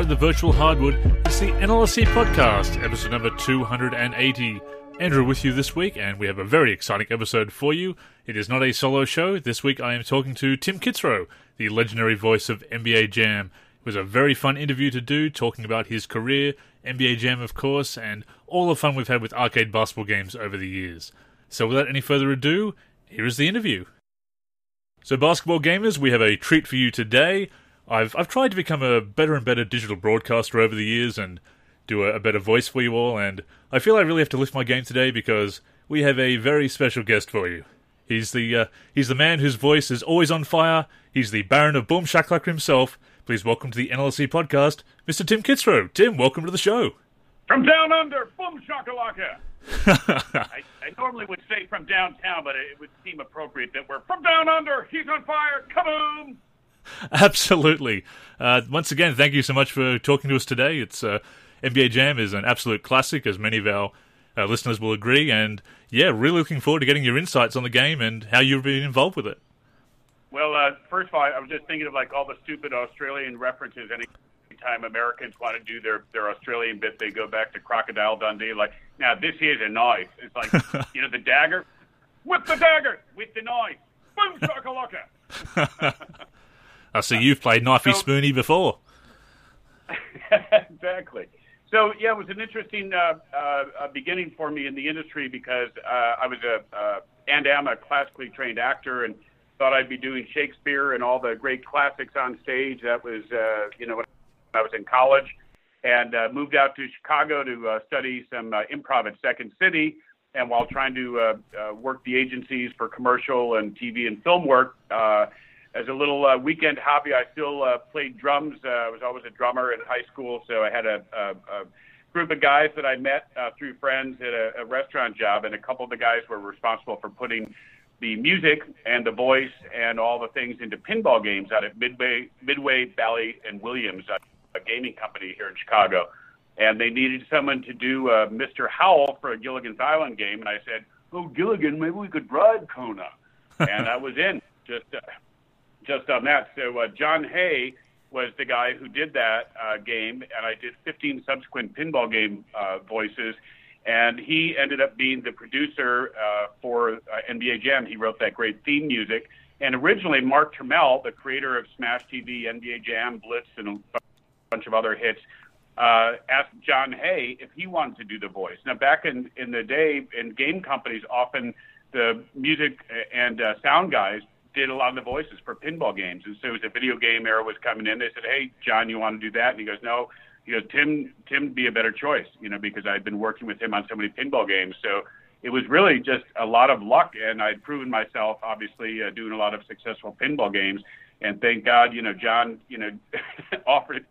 of the virtual hardwood, it's the NLSC podcast, episode number 280. Andrew with you this week, and we have a very exciting episode for you. It is not a solo show. This week I am talking to Tim Kitzrow, the legendary voice of NBA Jam. It was a very fun interview to do, talking about his career, NBA Jam, of course, and all the fun we've had with arcade basketball games over the years. So, without any further ado, here is the interview. So, basketball gamers, we have a treat for you today. I've I've tried to become a better and better digital broadcaster over the years and do a, a better voice for you all, and I feel I really have to lift my game today because we have a very special guest for you. He's the uh, he's the man whose voice is always on fire. He's the Baron of Boom Shakalaka himself. Please welcome to the NLSC podcast, Mr. Tim Kitzrow. Tim, welcome to the show. From down under, boom shakalaka. I, I normally would say from downtown, but it would seem appropriate that we're from down under. He's on fire. Kaboom! Absolutely. Uh, once again, thank you so much for talking to us today. It's uh, NBA Jam is an absolute classic, as many of our uh, listeners will agree. And yeah, really looking forward to getting your insights on the game and how you've been involved with it. Well, uh, first of all, I was just thinking of like all the stupid Australian references. Anytime Americans want to do their their Australian bit, they go back to Crocodile Dundee. Like, now this is a knife. It's like you know the dagger, with the dagger, with the knife, boom shakalaka. I see you've played Knifey So- Spoony before. exactly. So yeah, it was an interesting uh, uh, beginning for me in the industry because uh, I was a uh, and am a classically trained actor and thought I'd be doing Shakespeare and all the great classics on stage. That was uh, you know when I was in college and uh, moved out to Chicago to uh, study some uh, improv at Second City. And while trying to work the agencies for commercial and TV and film work, uh, as a little uh, weekend hobby, I still uh, played drums. Uh, I was always a drummer in high school, so I had a, a, a group of guys that I met uh, through friends at a, a restaurant job, and a couple of the guys were responsible for putting the music and the voice and all the things into pinball games out at Midway, Midway, Bally, and Williams, a, a gaming company here in Chicago. And they needed someone to do uh, Mr. Howell for a Gilligan's Island game, and I said, "Oh, Gilligan, maybe we could bribe Kona." and I was in just. Uh, just on that. So uh, Jon Hey was the guy who did that uh, game, and I did 15 subsequent pinball game uh, voices. And he ended up being the producer uh, for uh, NBA Jam. He wrote that great theme music. And originally, Mark Turmell, the creator of Smash TV, NBA Jam, Blitz, and a bunch of other hits, uh, asked Jon Hey if he wanted to do the voice. Now, back in, in the day, in game companies, often the music and uh, sound guys did a lot of the voices for pinball games. And so as the video game era was coming in, they said, "Hey, John, you want to do that?" And he goes, "No." He goes, "Tim, Tim, would be a better choice, you know, because I'd been working with him on so many pinball games." So it was really just a lot of luck, and I'd proven myself, obviously, uh, doing a lot of successful pinball games. And thank God, you know, John, you know, offered it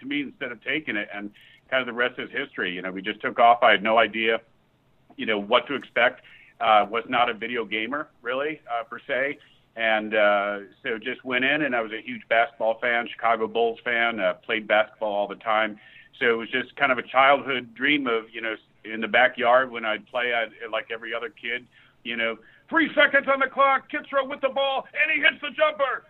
to me instead of taking it, and kind of the rest is history. You know, we just took off. I had no idea, you know, what to expect. Uh, was not a video gamer really uh, per se and uh, so just went in and I was a huge basketball fan, Chicago Bulls fan, uh, played basketball all the time. So it was just kind of a childhood dream of, you know, in the backyard when I'd play, I'd, like every other kid, you know, three seconds on the clock, Kitzrow with the ball, and he hits the jumper.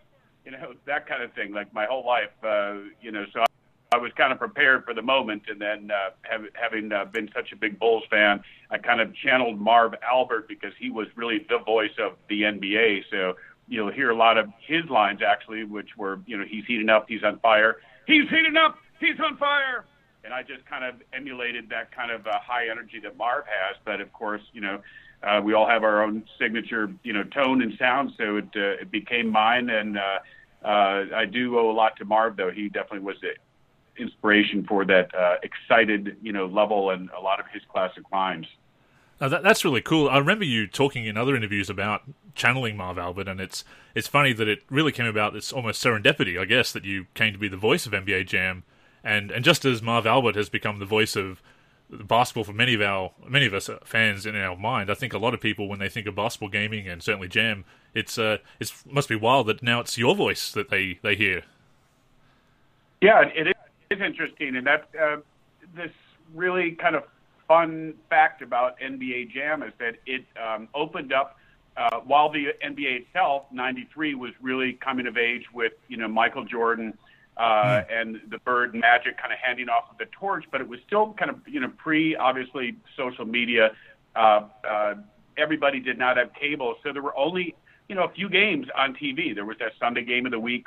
You know, that kind of thing, like my whole life, uh, you know, so I, I was kind of prepared for the moment. And then uh, have, having uh, been such a big Bulls fan, I kind of channeled Marv Albert because he was really the voice of the NBA. So you'll hear a lot of his lines actually, which were, you know, he's heating up, he's on fire, he's heating up, he's on fire. And I just kind of emulated that kind of uh, high energy that Marv has. But of course, you know, uh, we all have our own signature, you know, tone and sound. So it, uh, it became mine. And uh, uh, I do owe a lot to Marv, though. He definitely was the inspiration for that uh, excited, you know, level and a lot of his classic lines. Now that, that's really cool. I remember you talking in other interviews about channeling Marv Albert, and it's it's funny that it really came about. It's almost serendipity, I guess, that you came to be the voice of NBA Jam, and and just as Marv Albert has become the voice of basketball for many of our many of us fans in our mind, I think a lot of people when they think of basketball gaming and certainly Jam, it's uh it's must be wild that now it's your voice that they they hear. Yeah, it is interesting, and that uh, this really kind of fun fact about NBA Jam is that it um, opened up uh, while the NBA itself, '93, was really coming of age with you know Michael Jordan, uh, mm. and the bird magic kind of handing off of the torch, but it was still kind of you know pre obviously social media. Uh, uh, everybody did not have cable, so there were only you know a few games on TV. There was that Sunday game of the week.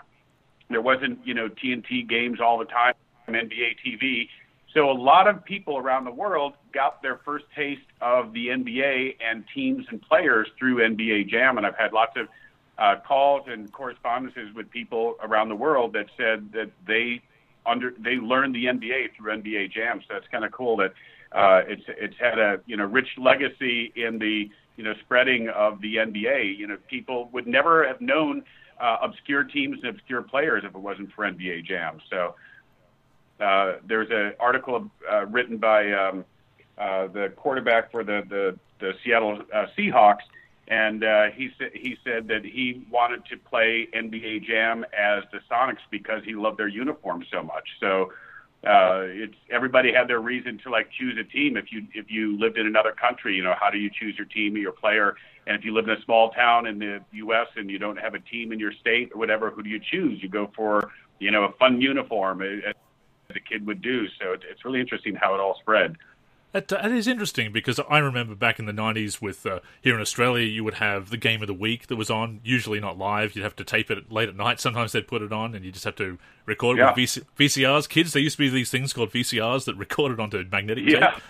There wasn't you know TNT games all the time, NBA TV. So a lot of people around the world got their first taste of the NBA and teams and players through NBA Jam, and I've had lots of uh, calls and correspondences with people around the world that said that they under they learned the NBA through NBA Jam. So that's kind of cool that uh, it's it's had a you know rich legacy in the you know spreading of the NBA. You know, people would never have known uh, obscure teams and obscure players if it wasn't for NBA Jam. So uh, there's an article uh, written by um, uh, the quarterback for the the, the Seattle uh, Seahawks and uh, he said he said that he wanted to play NBA Jam as the Sonics because he loved their uniform so much. So uh, it's everybody had their reason to like choose a team. If you if you lived in another country, you know how do you choose your team or your player? And if you live in a small town in the U.S. and you don't have a team in your state or whatever, who do you choose? You go for you know a fun uniform as a kid would do. So it's really interesting how it all spread. That, that is interesting because I remember back in the 90s with uh, here in Australia, you would have the game of the week that was on, usually not live. You'd have to tape it late at night. Sometimes they'd put it on and you just have to record yeah. with VC- VCRs. Kids, there used to be these things called VCRs that recorded onto magnetic yeah. tape.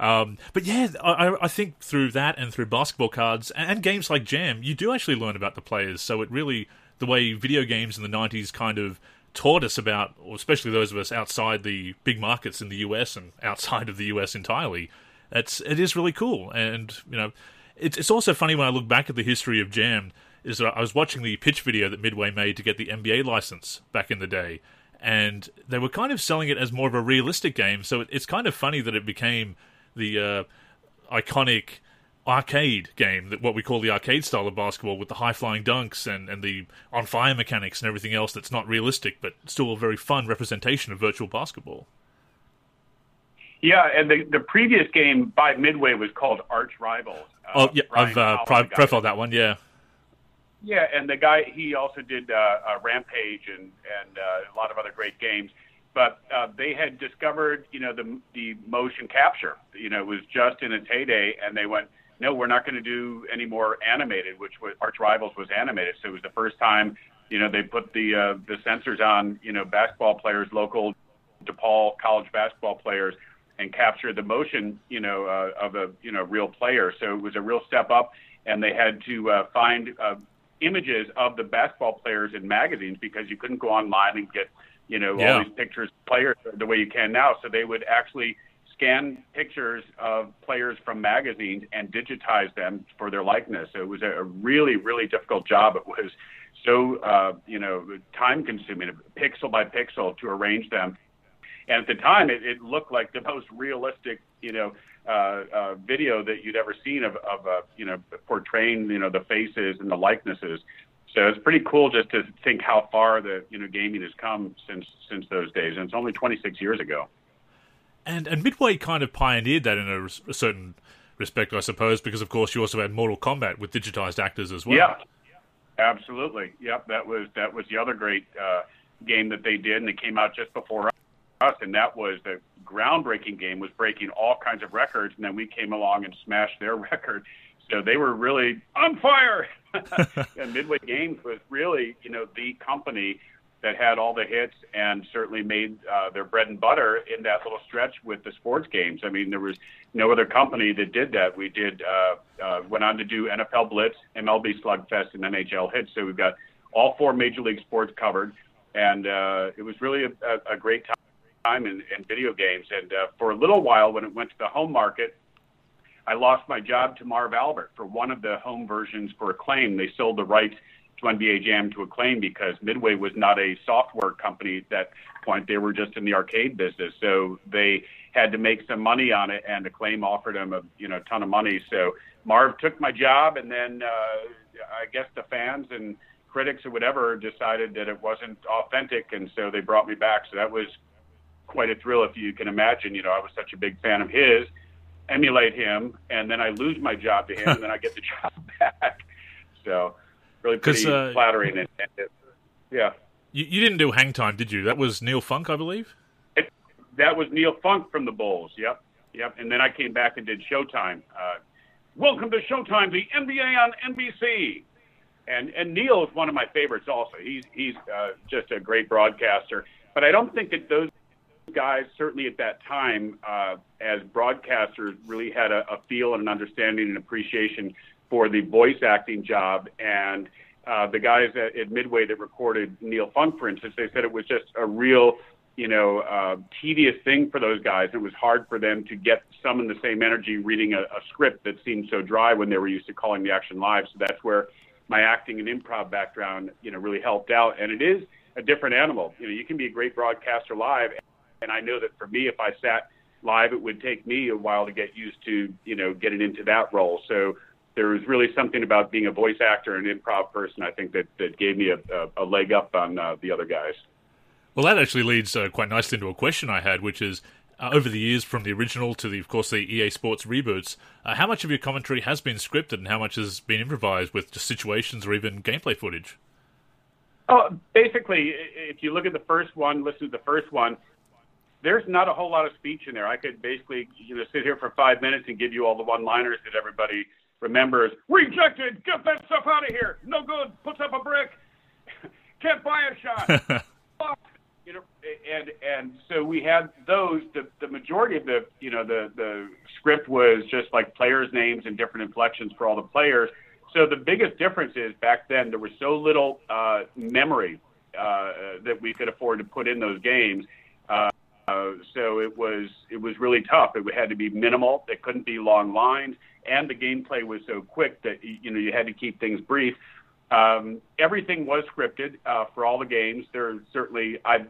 Um, but yeah, I, I, think through that and through basketball cards and games like Jam, you do actually learn about the players. So it really, the way video games in the 90s kind of taught us about, especially those of us outside the big markets in the US and outside of the US entirely, it's it is really cool. And you know, it's it's also funny when I look back at the history of Jam. Is that I was watching the pitch video that Midway made to get the NBA license back in the day, and they were kind of selling it as more of a realistic game. So it, it's kind of funny that it became the uh, iconic arcade game, that what we call the arcade style of basketball, with the high flying dunks and, and the on fire mechanics and everything else that's not realistic, but still a very fun representation of virtual basketball. Yeah, and the the previous game by Midway was called Arch Rivals. Uh, oh yeah, I've uh, pro- profiled that one. Yeah. Yeah, and the guy he also did uh, uh, Rampage and and uh, a lot of other great games. But uh, they had discovered, you know, the the motion capture. You know, it was just in its heyday, and they went, no, we're not going to do any more animated, which was Arch Rivals was animated. So it was the first time, you know, they put the uh, the sensors on, you know, basketball players, local DePaul college basketball players, and captured the motion, you know, uh, of a you know real player. So it was a real step up, and they had to uh, find uh, images of the basketball players in magazines because you couldn't go online and get you know yeah. all these pictures of players the way you can now. So they would actually scan pictures of players from magazines and digitize them for their likeness. So it was a really, really difficult job. It was so, uh, you know, time consuming, pixel by pixel to arrange them. And at the time, it, it looked like the most realistic, you know, uh, uh, video that you'd ever seen of, of uh, you know, portraying, you know, the faces and the likenesses. So it's pretty cool just to think how far the, you know, gaming has come since since those days. And it's only 26 years ago and and Midway kind of pioneered that in a, a, certain respect, I suppose, because of course you also had Mortal Kombat with digitized actors as well. Yeah, absolutely. Yep, that was that was the other great uh, game that they did, and it came out just before us, and that was the groundbreaking game. Was breaking all kinds of records, and then we came along and smashed their record. So they were really on fire. and Midway Games was really, you know, the company that had all the hits and certainly made uh, their bread and butter in that little stretch with the sports games. I mean, there was no other company that did that. We did uh, uh, went on to do NFL Blitz, MLB Slugfest, and NHL Hits. So we've got all four major league sports covered, and uh, it was really a, a, a great time in, in video games. And uh, for a little while, when it went to the home market. I lost my job to Marv Albert for one of the home versions for Acclaim. They sold the rights to NBA Jam to Acclaim because Midway was not a software company at that point. They were just in the arcade business. So they had to make some money on it, and Acclaim offered them a you know ton of money. So Marv took my job, and then uh, I guess the fans and critics or whatever decided that it wasn't authentic, and so they brought me back. So that was quite a thrill, if you can imagine. You know, I was such a big fan of his, emulate him, and then I lose my job to him, and then I get the job back. So really pretty uh, flattering. And, and it, yeah. You, you didn't do Hang Time, did you? That was Neil Funk, I believe. It, that was Neil Funk from the Bulls. Yep, yep. And then I came back and did Showtime. Uh, Welcome to Showtime, the NBA on NBC. And and Neil is one of my favorites. Also, he's he's uh, just a great broadcaster. But I don't think that those guys, certainly at that time, uh, as broadcasters, really had a, a feel and an understanding and appreciation for the voice acting job. And uh, the guys at, at Midway that recorded Neil Funk, for instance, they said it was just a real, you know, uh, tedious thing for those guys. It was hard for them to get some of the same energy reading a, a script that seemed so dry when they were used to calling the action live. So that's where my acting and improv background, you know, really helped out. And it is a different animal. You know, you can be a great broadcaster live, and I know that for me, if I sat live, it would take me a while to get used to, you know, getting into that role. So there was really something about being a voice actor and improv person. I think that that gave me a, a, a leg up on uh, the other guys. Well, that actually leads uh, quite nicely into a question I had, which is. Uh, over the years, from the original to the, of course, the EA Sports reboots, uh, how much of your commentary has been scripted, and how much has been improvised with just situations or even gameplay footage? Oh, basically, if you look at the first one, listen to the first one, there's not a whole lot of speech in there. I could basically, you know, sit here for five minutes and give you all the one-liners that everybody remembers. Rejected. Get that stuff out of here. No good. Puts up a brick. Can't buy a shot. you know, and and so we had those. The the majority of the you know the the script was just like players' names and different inflections for all the players. So the biggest difference is back then there was so little uh, memory uh, that we could afford to put in those games. Uh, uh, so it was it was really tough. It had to be minimal. It couldn't be long lines, and the gameplay was so quick that you know you had to keep things brief. Um, everything was scripted uh, for all the games. There certainly I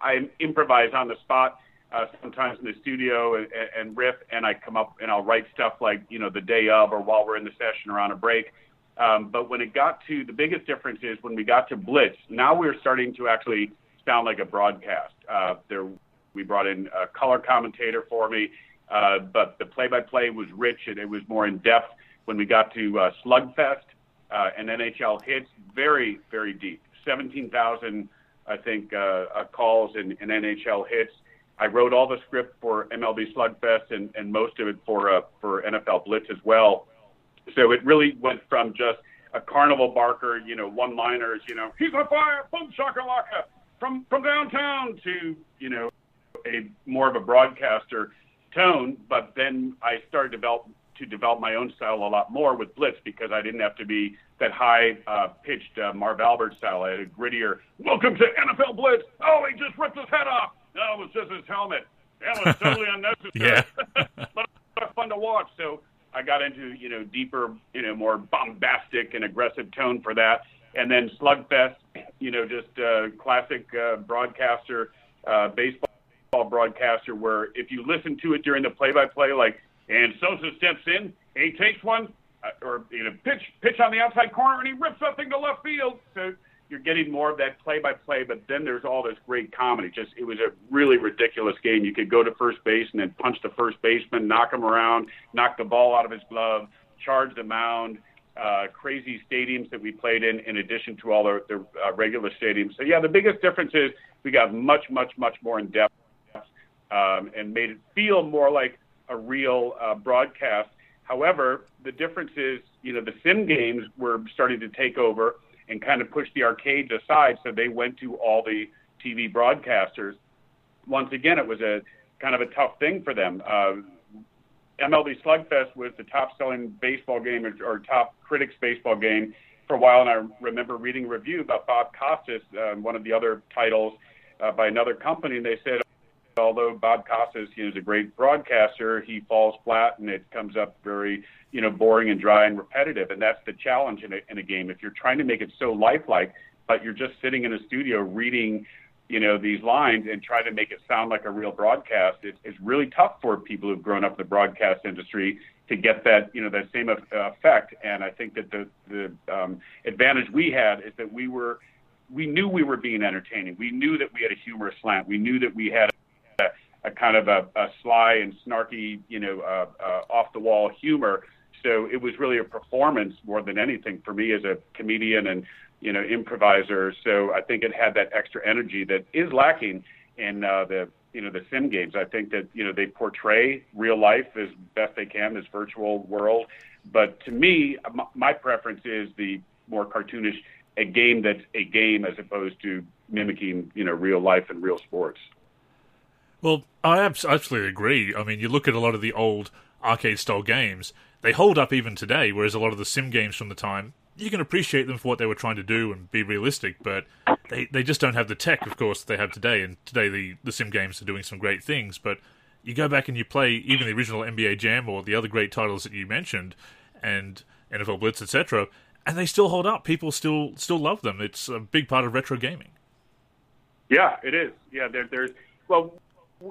I improvise on the spot uh, sometimes in the studio and, and riff, and I come up and I'll write stuff like you know the day of or while we're in the session or on a break. Um, but when it got to the biggest difference is when we got to Blitz. Now we're starting to actually sound like a broadcast. Uh, there we brought in a color commentator for me, uh, but the play-by-play was rich and it was more in depth. When we got to uh, Slugfest uh, and NHL hits, very very deep. Seventeen thousand, I think, uh, uh, calls and, NHL hits. I wrote all the script for MLB Slugfest and, and most of it for for NFL Blitz as well. So it really went from just a carnival barker, you know, one-liners, you know, he's on fire, boom shakalaka, from from downtown to you know a more of a broadcaster tone, but then I started to develop to develop my own style a lot more with Blitz because I didn't have to be that high uh, pitched uh, Marv Albert style. I had a grittier. Welcome to NFL Blitz. Oh, he just ripped his head off. No, it was just his helmet. That was totally unnecessary. yeah. but it was fun to watch. So I got into you know deeper, you know, more bombastic and aggressive tone for that. And then Slugfest, you know, just uh, classic uh, broadcaster uh, baseball broadcaster where if you listen to it during the play-by-play, like and Sosa steps in, and he takes one, uh, or you know, pitch pitch on the outside corner, and he rips that thing to left field. So you're getting more of that play-by-play, but then there's all this great comedy. Just it was a really ridiculous game. You could go to first base and then punch the first baseman, knock him around, knock the ball out of his glove, charge the mound. Uh, crazy stadiums that we played in, in addition to all the, the uh, regular stadiums. So yeah, the biggest difference is we got much, much, much more in depth um, and made it feel more like a real uh, broadcast. However, the difference is, you know, the sim games were starting to take over and kind of push the arcades aside, so they went to all the TV broadcasters. Once again, it was a kind of a tough thing for them. Uh, MLB Slugfest was the top-selling baseball game or, or top critics baseball game for a while, and I remember reading a review about Bob Costas, uh, one of the other titles uh, by another company, and they said, although Bob Costas you know, is a great broadcaster, he falls flat and it comes up very, you know, boring and dry and repetitive. And that's the challenge in a, in a game. If you're trying to make it so lifelike, but you're just sitting in a studio reading, you know, these lines and trying to make it sound like a real broadcast, it, it's really tough for people who've grown up in the broadcast industry to get that, you know, that same effect. And I think that the the um, advantage we had is that we were we knew we were being entertaining. We knew that we had a humorous slant. We knew that we had a, kind of a, a sly and snarky, you know, uh, uh, off the wall humor. So it was really a performance more than anything for me as a comedian and you know, improviser. So I think it had that extra energy that is lacking in uh, the you know the sim games. I think that you know they portray real life as best they can, this virtual world. But to me, my preference is the more cartoonish, a game that's a game as opposed to mimicking you know real life and real sports. Well, I absolutely agree. I mean, you look at a lot of the old arcade style games, they hold up even today, whereas a lot of the sim games from the time, you can appreciate them for what they were trying to do and be realistic, but they, they just don't have the tech, of course, they have today. And today, the, the sim games are doing some great things, but you go back and you play even the original NBA Jam or the other great titles that you mentioned, and NFL Blitz, etc., and they still hold up. People still still love them. It's a big part of retro gaming. Yeah, it is. Yeah, there, there's well,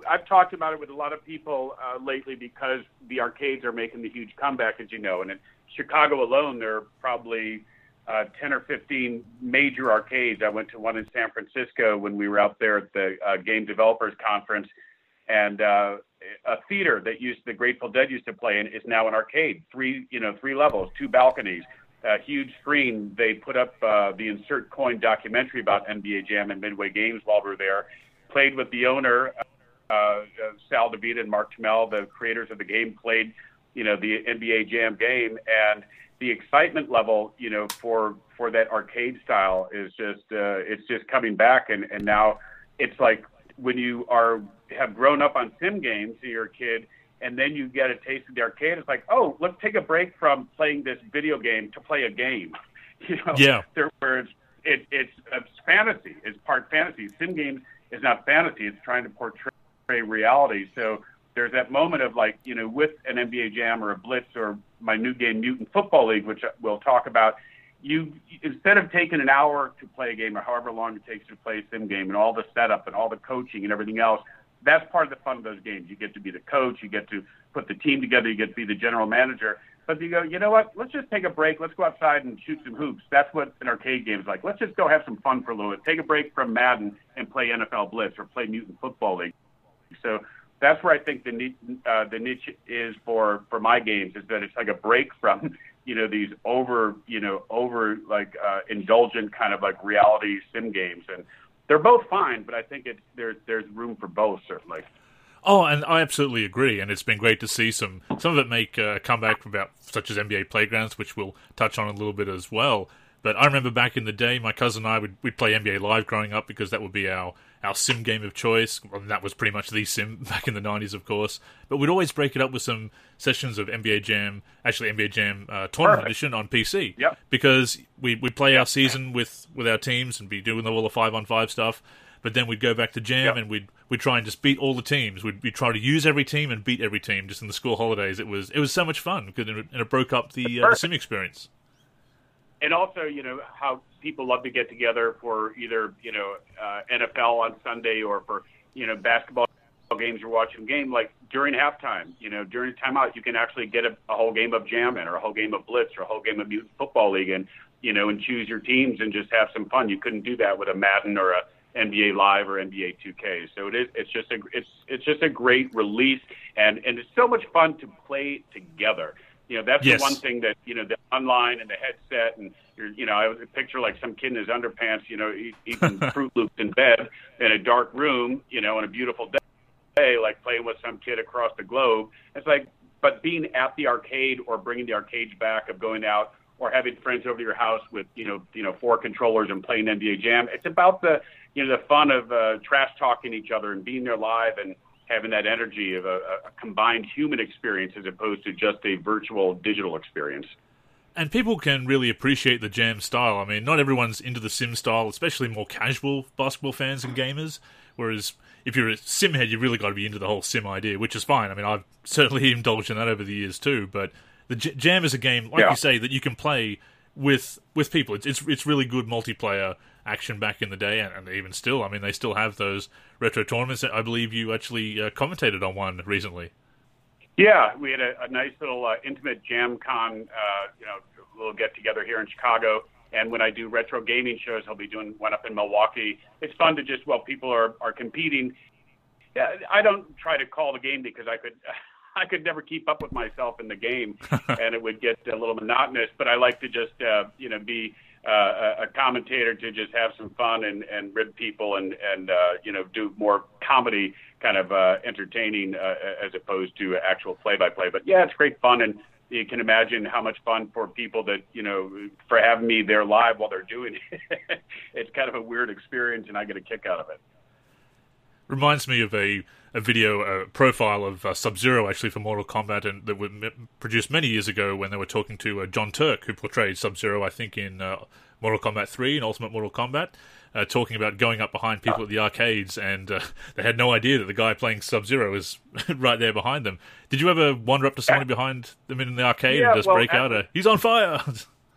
I've talked about it with a lot of people uh, lately because the arcades are making the huge comeback, as you know. And in Chicago alone, there are probably uh, 10 or 15 major arcades. I went to one in San Francisco when we were out there at the uh, Game Developers Conference, and uh, a theater that used the Grateful Dead used to play in is now an arcade. Three, you know, three levels, two balconies, a huge screen. They put up uh, the Insert Coin documentary about NBA Jam and Midway Games while we were there. Played with the owner. Uh, Sal Divita and Mark Turmell, the creators of the game, played, you know, the NBA Jam game, and the excitement level, you know, for for that arcade style is just uh, it's just coming back, and and now it's like when you are have grown up on sim games, you're a kid, and then you get a taste of the arcade. It's like, oh, let's take a break from playing this video game to play a game. You know, yeah. There, where it's it, it's it's fantasy. It's part fantasy. Sim games is not fantasy. It's trying to portray reality. So there's that moment of like, you know, with an NBA Jam or a Blitz or my new game Mutant Football League, which we'll talk about. You instead of taking an hour to play a game or however long it takes to play a sim game and all the setup and all the coaching and everything else, that's part of the fun of those games. You get to be the coach, you get to put the team together, you get to be the general manager. But you go, you know what? Let's just take a break. Let's go outside and shoot some hoops. That's what an arcade game is like. Let's just go have some fun for a little bit. Take a break from Madden and play NFL Blitz or play Mutant Football League. So that's where I think the uh, the niche is for for my games is that it's like a break from you know these over you know over like uh, indulgent kind of like reality sim games, and they're both fine, but I think it's there's there's room for both certainly. Oh, and I absolutely agree, and it's been great to see some some of it make a comeback about such as NBA Playgrounds, which we'll touch on a little bit as well. But I remember back in the day, my cousin and I would we'd play NBA Live growing up because that would be our our sim game of choice. Well, that was pretty much the sim back in the '90s, of course. But we'd always break it up with some sessions of NBA Jam, actually NBA Jam uh, Tournament Perfect. Edition on PC. Yep. Because we we play our season with with our teams and be doing all the five on five stuff. But then we'd go back to Jam yep. and we'd we'd try and just beat all the teams. We'd, we'd try to use every team and beat every team just in the school holidays. It was it was so much fun because and it broke up the, uh, the sim experience and also, you know, how people love to get together for either, you know, uh, NFL on Sunday or for, you know, basketball games you're watching game like during halftime, you know, during timeout, you can actually get a, a whole game of Jam in or a whole game of Blitz or a whole game of Mutant Football League and, you know, and choose your teams and just have some fun. You couldn't do that with a Madden or a NBA Live or NBA 2K. So it is. It's just a. It's it's just a great release, and and it's so much fun to play together. You know, that's yes. the one thing that you know the online and the headset and you're, you know, I would picture like some kid in his underpants, you know, eating Froot Loops in bed in a dark room, you know, on a beautiful day, like playing with some kid across the globe. It's like, but being at the arcade or bringing the arcades back of going out or having friends over to your house with you know you know four controllers and playing NBA Jam. It's about the you know the fun of uh, trash talking each other and being there live and having that energy of a, a combined human experience as opposed to just a virtual digital experience. And people can really appreciate the jam style. I mean, not everyone's into the sim style, especially more casual basketball fans and gamers. Whereas if you're a sim head, you've really got to be into the whole sim idea, which is fine. I mean, I've certainly indulged in that over the years too. But the J- jam is a game, like yeah. you say, that you can play with with people. It's, it's it's really good multiplayer action back in the day, and, and, even still. I mean, they still have those retro tournaments. I believe you actually uh, commentated on one recently. Yeah, we had a, a nice little uh, intimate JamCon, uh, you know, little get together here in Chicago. And when I do retro gaming shows, I'll be doing one up in Milwaukee. It's fun to just while people are are competing. Yeah, I don't try to call the game because I could. I could never keep up with myself in the game, and it would get a little monotonous. But I like to just, uh, you know, be uh, a commentator to just have some fun and, and rib people and, and uh, you know, do more comedy kind of uh, entertaining uh, as opposed to actual play-by-play. But yeah, it's great fun, and you can imagine how much fun for people that you know for having me there live while they're doing it. it's kind of a weird experience, and I get a kick out of it. Reminds me of a a video profile of uh, Sub Zero actually for Mortal Kombat, and that was produced many years ago when they were talking to uh, John Turk, who portrayed Sub Zero, I think in uh, Mortal Kombat Three and Ultimate Mortal Kombat. Uh, talking about going up behind people at the arcades, and uh, they had no idea that the guy playing Sub Zero was right there behind them. Did you ever wander up to someone behind them in the arcade yeah, and just well, break out a "He's on fire"?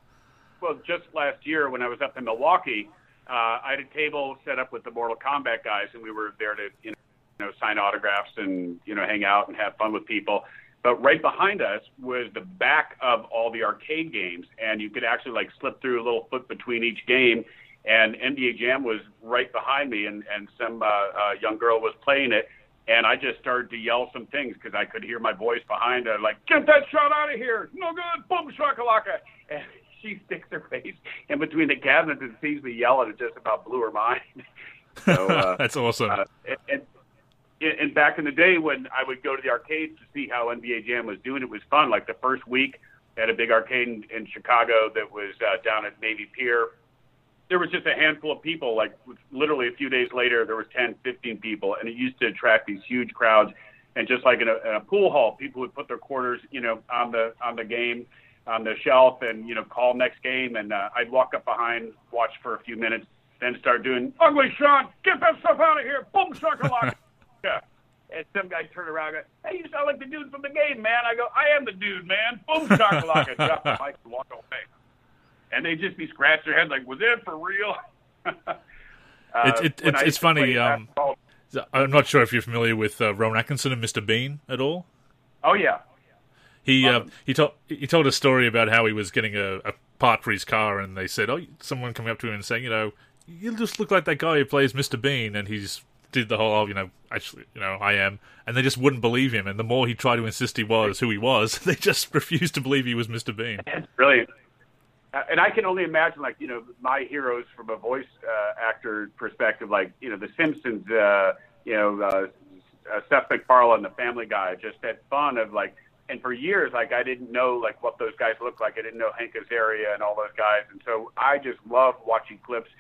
well, just last year when I was up in Milwaukee, uh, I had a table set up with the Mortal Kombat guys, and we were there to you know know, sign autographs and you know hang out and have fun with people. But right behind us was the back of all the arcade games, and you could actually like slip through a little foot between each game. And NBA Jam was right behind me, and and some uh, uh, young girl was playing it, and I just started to yell some things because I could hear my voice behind her, like "Get that shot out of here! No good! Boom shakalaka!" And she sticks her face in between the cabinets and sees me yell, and it just about blew her mind. so uh, that's awesome. Uh, and, and and back in the day when I would go to the arcades to see how NBA Jam was doing, it was fun. Like the first week at a big arcade in, in Chicago that was uh, down at Navy Pier, there was just a handful of people. Like literally a few days later, there was 10, 15 people, and it used to attract these huge crowds. And just like in a, in a pool hall, people would put their quarters, you know, on the on the game, on the shelf, and you know, call next game. And uh, I'd walk up behind, watch for a few minutes, then start doing ugly shot, get that stuff out of here, boom shakalaka. Yeah. And some guy turned around and go, Hey, you sound like the dude from the game, man. I go, I am the dude, man. Boom shakalaka, drop the mic and walk away. And they just be scratching their head like, Was it for real? uh, it, it, it's it's funny. Um, I'm not sure if you're familiar with uh, Rowan Atkinson and Mr. Bean at all. Oh yeah. He uh, he told he told a story about how he was getting a, a part for his car, and they said, "Oh, someone coming up to him and saying, you know, you just look like that guy who plays Mr. Bean," and he's did the whole, oh, you know, actually, you know, I am, and they just wouldn't believe him. And the more he tried to insist he was who he was, they just refused to believe he was Mr. Bean. It's brilliant. Uh, and I can only imagine, like, you know, my heroes from a voice uh, actor perspective, like, you know, The Simpsons, uh, you know, uh, uh, Seth MacFarlane, The Family Guy, just that fun of like, and for years, like, I didn't know like what those guys looked like. I didn't know Hank Azaria and all those guys, and so I just love watching clips,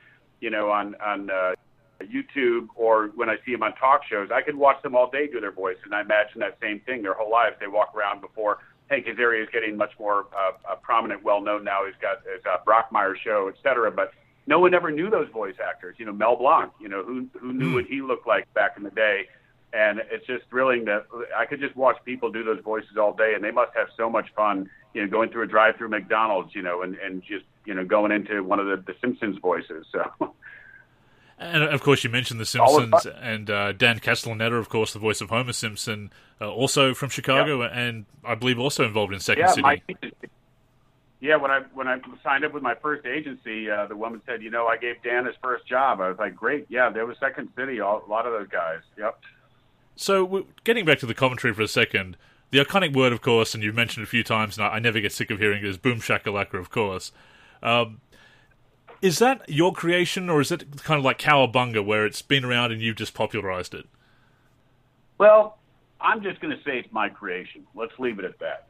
you know, on on uh, YouTube or when I see them on talk shows, I could watch them all day do their voice, and I imagine that same thing their whole lives. They walk around before Hank Azaria is getting much more uh, uh, prominent, well known now. He's got his uh, Brockmire show, et cetera. But no one ever knew those voice actors. You know, Mel Blanc. You know, who who knew what he looked like back in the day. And it's just thrilling that I could just watch people do those voices all day, and they must have so much fun. You know, going through a drive-through McDonald's, you know, and and just you know going into one of the, the Simpsons voices. So. And of course, you mentioned The Simpsons and uh, Dan Castellaneta, of course, the voice of Homer Simpson, uh, also from Chicago, yep. and I believe also involved in Second yeah, City. My, yeah, when I when I signed up with my first agency, uh, the woman said, "You know, I gave Dan his first job." I was like, "Great, yeah." There was Second City, all, a lot of those guys. Yep. So, getting back to the commentary for a second, the iconic word, of course, and you've mentioned a few times, and I never get sick of hearing it, is "boom shakalaka," of course. Um, is that your creation, or is it kind of like Cowabunga, where it's been around and you've just popularized it? Well, I'm just going to say it's my creation. Let's leave it at that.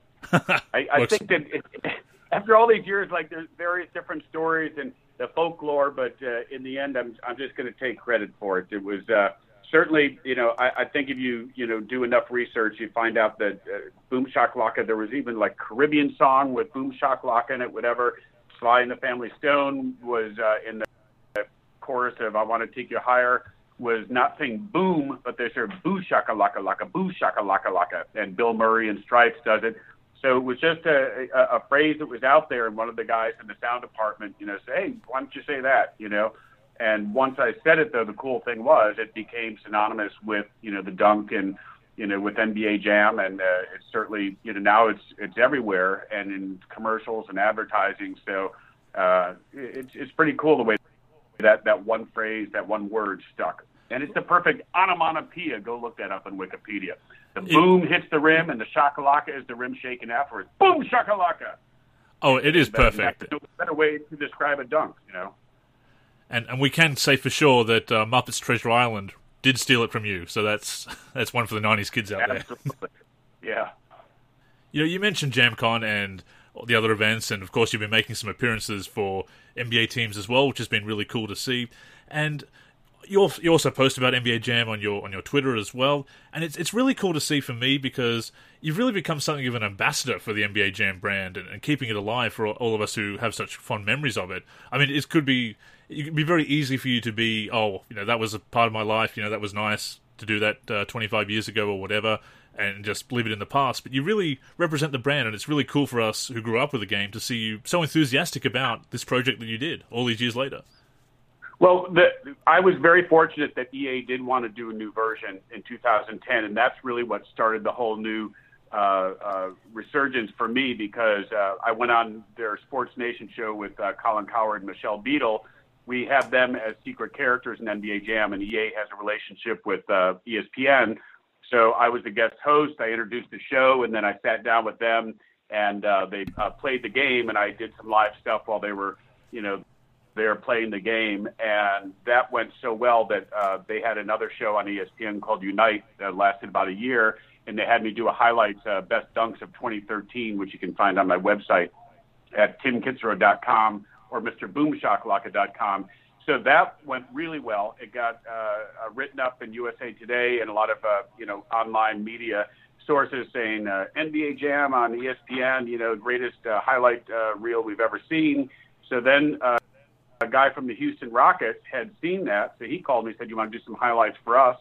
I, I think that it, after all these years, like there's various different stories and the folklore, but uh, in the end, I'm I'm just going to take credit for it. It was uh, certainly, you know, I, I think if you you know do enough research, you find out that uh, Boom Shakalaka. There was even like Caribbean song with Boom Shakalaka in it, whatever. Sly and the Family Stone was uh, in the chorus of "I Want to Take You Higher." Was not saying boom, but they said boo shaka laka laka boo shaka laka laka, and Bill Murray and Stripes does it. So it was just a, a, a phrase that was out there, and one of the guys in the sound department, you know, say, "Hey, why don't you say that?" You know. And once I said it, though, the cool thing was it became synonymous with you know the dunk and you know, with NBA Jam, and uh, it's certainly, you know, now it's it's everywhere and in commercials and advertising. So uh, it's it's pretty cool the way that that one phrase, that one word stuck, and it's the perfect onomatopoeia. Go look that up on Wikipedia. The boom hits the rim, and the shakalaka is the rim shaking afterwards. Boom shakalaka. Oh, it is perfect. No better way to describe a dunk, you know. And and we can say for sure that uh, Muppets Treasure Island did steal it from you. So that's that's one for the '90s kids out Absolutely. there. yeah. You know, you mentioned JamCon and the other events, and of course, you've been making some appearances for NBA teams as well, which has been really cool to see. And you also post about NBA Jam on your on your Twitter as well, and it's it's really cool to see for me because you've really become something of an ambassador for the NBA Jam brand and, and keeping it alive for all, of us who have such fond memories of it. I mean, it could be it could be very easy for you to be, oh, you know, that was a part of my life, you know, that was nice to do that uh, 25 years ago or whatever, and just leave it in the past. But you really represent the brand, and it's really cool for us who grew up with the game to see you so enthusiastic about this project that you did all these years later. Well, the, I was very fortunate that EA did want to do a new version in 2010, and that's really what started the whole new uh, uh, resurgence for me because uh, I went on their Sports Nation show with uh, Colin Cowherd and Michelle Beadle. We have them as secret characters in NBA Jam, and EA has a relationship with uh, ESPN. So I was the guest host. I introduced the show, and then I sat down with them, and uh, they uh, played the game, and I did some live stuff while they were, you know, they're playing the game, and that went so well that uh, they had another show on ESPN called Unite that lasted about a year, and they had me do a highlights uh, best dunks of 2013, which you can find on my website at timkitzrow.com or mrboomshakalaka.com. So that went really well. It got uh, uh, written up in USA Today and a lot of uh, you know online media sources saying uh, NBA Jam on ESPN, you know, greatest uh, highlight uh, reel we've ever seen. So then uh, a guy from the Houston Rockets had seen that, so he called me and said, "You want to do some highlights for us?"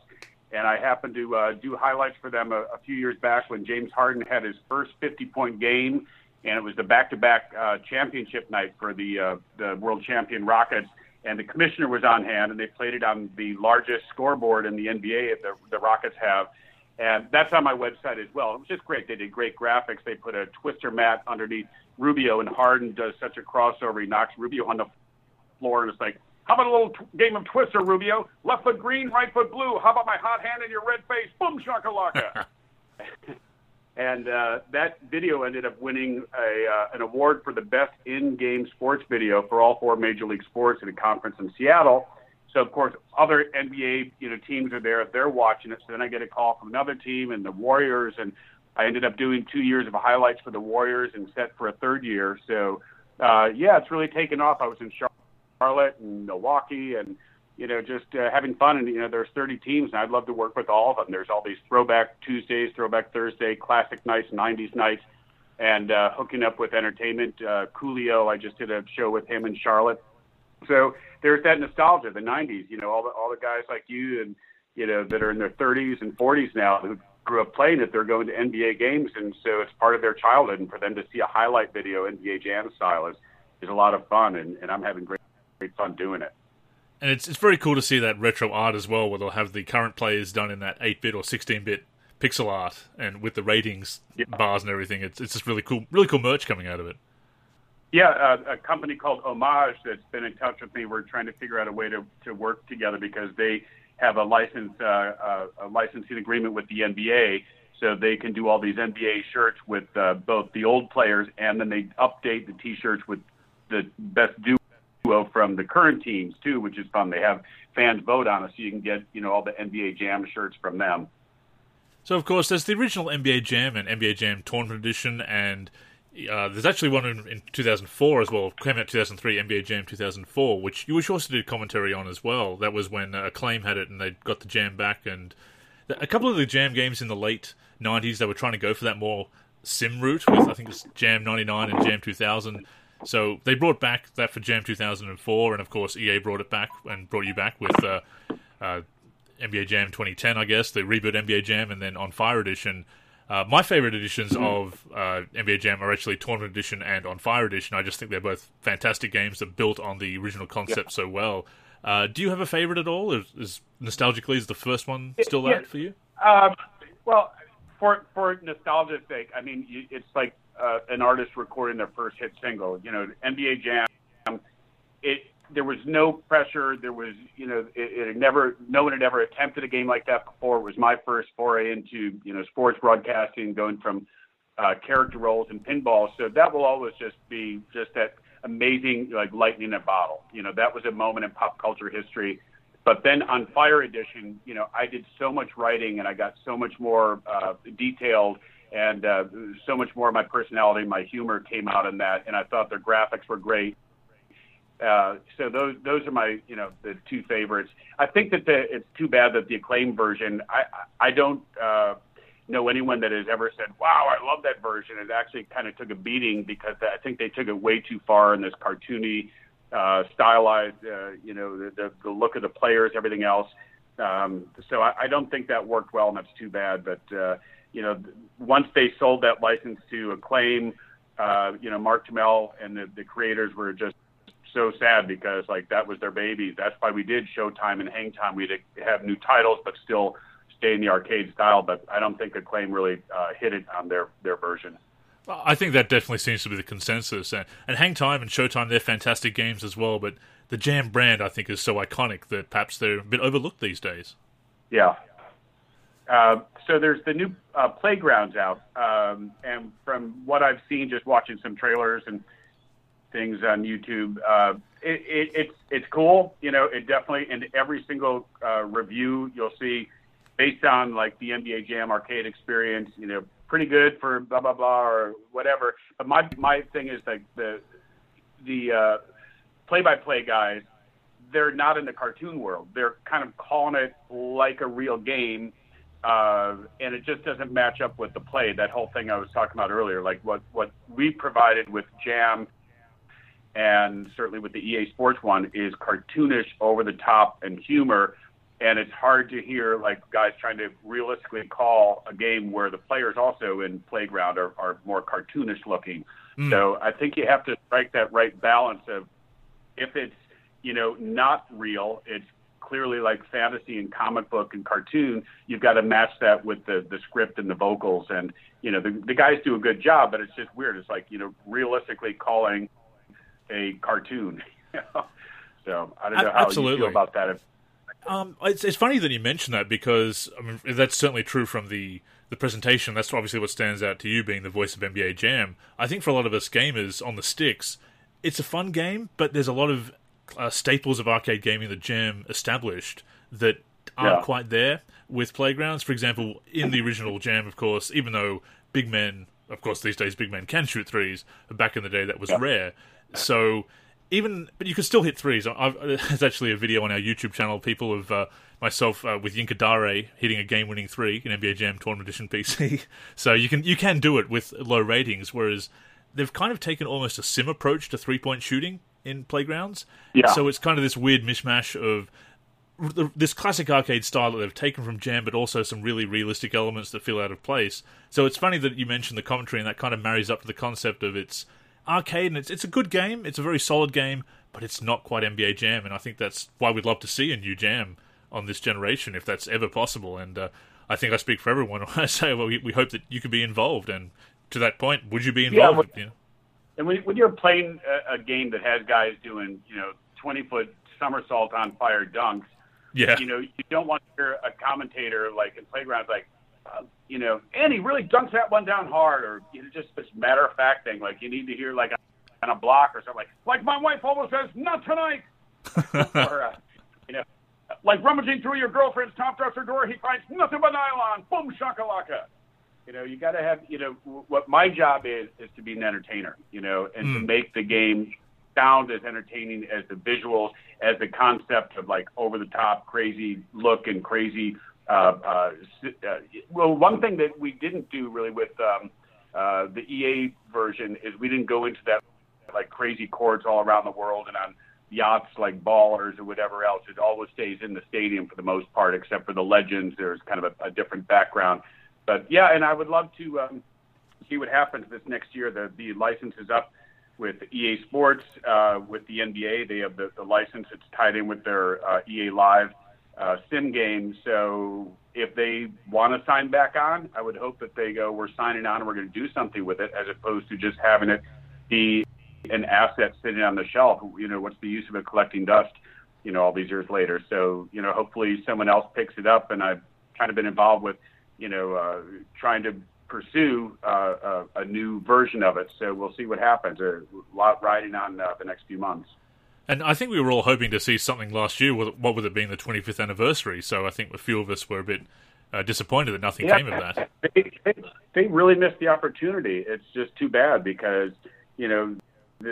And I happened to uh, do highlights for them a, a few years back when James Harden had his first 50-point game, and it was the back-to-back uh, championship night for the uh, the world champion Rockets. And the commissioner was on hand, and they played it on the largest scoreboard in the NBA that the, Rockets have. And that's on my website as well. It was just great. They did great graphics. They put a twister mat underneath Rubio, and Harden does such a crossover. He knocks Rubio on the floor, and it's like, how about a little t- game of Twister, Rubio? Left foot green, right foot blue. How about my hot hand in your red face? Boom shakalaka. and uh, that video ended up winning a, uh, an award for the best in-game sports video for all four major league sports at a conference in Seattle. So of course, other NBA you know teams are there. They're watching it. So then I get a call from another team and the Warriors, and I ended up doing two years of highlights for the Warriors and set for a third year. So uh, yeah, it's really taken off. I was in Charlotte Charlotte and Milwaukee and you know just uh, having fun and you know there's 30 teams and I'd love to work with all of them. There's all these throwback Tuesdays, throwback Thursday, classic nights, 90s nights and uh, hooking up with entertainment. Uh, Coolio, I just did a show with him in Charlotte. So there's that nostalgia, the 90s. You know, all the all the guys like you and you know that are in their 30s and 40s now who grew up playing it. They're going to NBA games, and so it's part of their childhood. And for them to see a highlight video NBA Jam style is is a lot of fun, and, and I'm having great great fun doing it. And it's it's very cool to see that retro art as well, where they'll have the current players done in that eight bit or sixteen bit pixel art, and with the ratings yeah. bars and everything. It's it's just really cool, really cool merch coming out of it. Yeah, uh, a company called Homage that's been in touch with me. We're trying to figure out a way to to work together because they have a license uh, uh, a licensing agreement with the NBA, so they can do all these NBA shirts with uh, both the old players and then they update the T-shirts with the best duo from the current teams too, which is fun. They have fans vote on it, so you can get you know all the NBA Jam shirts from them. So of course, there's the original NBA Jam and NBA Jam Tournament Edition, and uh, there's actually one in, in, 2004 as well. Came out 2003, NBA Jam 2004, which you were also did commentary on as well. That was when uh, Acclaim had it, and they got the Jam back. And a couple of the Jam games in the late 90s, they were trying to go for that more sim route with I think it's Jam 99 and Jam 2000 so they brought back that for Jam 2004, and of course EA brought it back and brought you back with uh, uh, NBA Jam 2010, I guess the reboot NBA Jam, and then on Fire Edition. Uh, my favorite editions mm-hmm. of uh, NBA Jam are actually Tournament Edition and On Fire Edition. I just think they're both fantastic games that built on the original concept so well. Uh, do you have a favorite at all? Is, is nostalgically is the first one still yeah. for you? Um, well, for for nostalgia's sake, I mean, it's like uh, an artist recording their first hit single. You know, NBA Jam. It there was no pressure. There was, you know, it, it never. No one had ever attempted a game like that before. It was my first foray into, you know, sports broadcasting, going from uh, character roles in pinball. So that will always just be just that amazing like lightning in a bottle. You know, that was a moment in pop culture history. But then on Fire Edition, you know, I did so much writing and I got so much more uh, detailed and uh, so much more of my personality, my humor came out in that, and I thought their graphics were great. Uh, so those those are my you know the two favorites. I think that the, it's too bad that the acclaimed version. I I don't uh, know anyone that has ever said, "Wow, I love that version." It actually kind of took a beating because I think they took it way too far in this cartoony, uh, stylized, uh, you know, the, the the look of the players, everything else. Um, so I, I don't think that worked well, and that's too bad. But uh, you know, once they sold that license to Acclaim, uh, you know, Mark Turmell and the, the creators were just so sad because like that was their baby. That's why we did Showtime and Hangtime. We'd have new titles, but still stay in the arcade style. But I don't think Acclaim really uh, hit it on their their version. I think that definitely seems to be the consensus. And, and Hang Time and Showtime, they're fantastic games as well. But the Jam brand, I think, is so iconic that perhaps they're a bit overlooked these days. Yeah. Uh, so there's the new uh, playgrounds out, um, and from what I've seen, just watching some trailers and things on YouTube. Uh, it, it, it's it's cool. You know, it definitely in every single uh, review you'll see, based on like the NBA Jam arcade experience. You know, pretty good for blah blah blah or whatever. But my my thing is like the the uh, play-by-play guys. They're not in the cartoon world. They're kind of calling it like a real game. Uh, and it just doesn't match up with the play. That whole thing I was talking about earlier, like what what we provided with Jam and certainly with the EA Sports one, is cartoonish, over the top, and humor. And it's hard to hear like guys trying to realistically call a game where the players also in Playground are, are more cartoonish looking. Mm. So I think you have to strike that right balance of if it's you know not real, it's clearly like fantasy and comic book and cartoon. You've got to match that with the the script and the vocals. And you know the the guys do a good job, but it's just weird. It's like you know realistically calling a cartoon. so I don't know how Absolutely. you feel about that. Um, it's it's funny that you mention that because I mean that's certainly true from the the presentation. That's obviously what stands out to you being the voice of NBA Jam. I think for a lot of us gamers on the sticks, it's a fun game, but there's a lot of uh, staples of arcade gaming that Jam established that aren't yeah. quite there with playgrounds. For example, in the original Jam, of course, even though big men, of course, these days big men can shoot threes, but back in the day that was yeah. rare. So even, but you can still hit threes. I've, there's actually a video on our YouTube channel. People of uh, myself uh, with Yinka Dare hitting a game-winning three in NBA Jam Tournament Edition PC. so you can you can do it with low ratings. Whereas they've kind of taken almost a sim approach to three-point shooting in playgrounds. Yeah. So it's kind of this weird mishmash of this classic arcade style that they've taken from Jam, but also some really realistic elements that feel out of place. So it's funny that you mentioned the commentary, and that kind of marries up to the concept of it's arcade, and it's it's a good game. It's a very solid game, but it's not quite NBA Jam, and I think that's why we'd love to see a new Jam on this generation, if that's ever possible. And uh, I think I speak for everyone when I say, well, we, we, hope that you can be involved. And to that point, would you be involved? Yeah, you know? And when, when you're playing a, a game that has guys doing, you know, 20 foot somersault on fire dunks, yeah. you know, you don't want to hear a commentator like in playgrounds like, uh, you know, and he really dunks that one down hard, or you know, just this matter of fact thing. Like you need to hear like on a block or something. Like, like my wife always says, not tonight. or uh, you know, like rummaging through your girlfriend's top dresser drawer, he finds nothing but nylon. Boom shakalaka. You know, you got to have. You know, what my job is is to be an entertainer. You know, and mm. to hmm. make the game sound as entertaining as the visuals, as the concept of like over the top, crazy look and crazy uh, uh, uh, well, one thing that we didn't do really with um, uh, the EA version is we didn't go into that like crazy courts all around the world and on yachts like ballers or whatever else. It always stays in the stadium for the most part, except for the legends. There's kind of a, a different background. But yeah, and I would love to um, see what happens this next year. The the license is up with EA Sports, uh, with the NBA. They have the, the license. It's tied in with their uh, EA Live uh, sim game. So if they want to sign back on, I would hope that they go, we're signing on and we're going to do something with it, as opposed to just having it be an asset sitting on the shelf. You know, what's the use of it collecting dust? You know, all these years later. So you know, hopefully someone else picks it up. And I've kind of been involved with, you know, uh, trying to pursue uh, a, a, new version of it. So we'll see what happens. A lot riding on uh, the next few months. And I think we were all hoping to see something last year. What with it being the 25th anniversary, so I think a few of us were a bit uh, disappointed that nothing yeah, came of that. They, they, they really missed the opportunity. It's just too bad because you know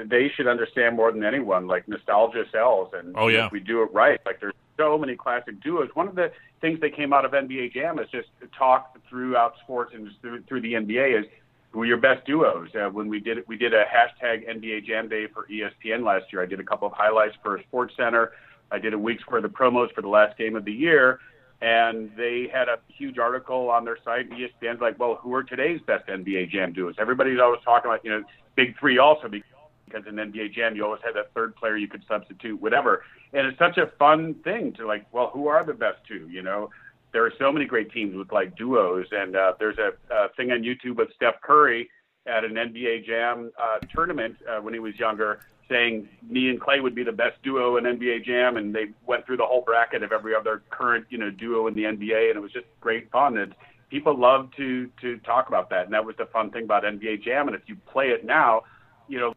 they should understand more than anyone. Like nostalgia sells, and oh yeah, if we do it right. Like there's so many classic duos. One of the things that came out of NBA Jam is just talk throughout sports and through, through the NBA is who are your best duos. Uh, when we did it, we did a hashtag NBA Jam Day for ESPN last year. I did a couple of highlights for Sports Center. I did a week's worth of promos for the last game of the year, and they had a huge article on their site. ESPN's like, well, who are today's best NBA Jam duos? Everybody's always talking about, you know, big three also because in NBA Jam you always had that third player you could substitute, whatever. And it's such a fun thing to like, well, who are the best two? You know, there are so many great teams with like duos, and uh, there's a, a thing on YouTube with Steph Curry at an NBA Jam uh, tournament uh, when he was younger, saying me and Clay would be the best duo in NBA Jam, and they went through the whole bracket of every other current you know duo in the NBA, and it was just great fun. And people love to to talk about that, and that was the fun thing about NBA Jam. And if you play it now, you know,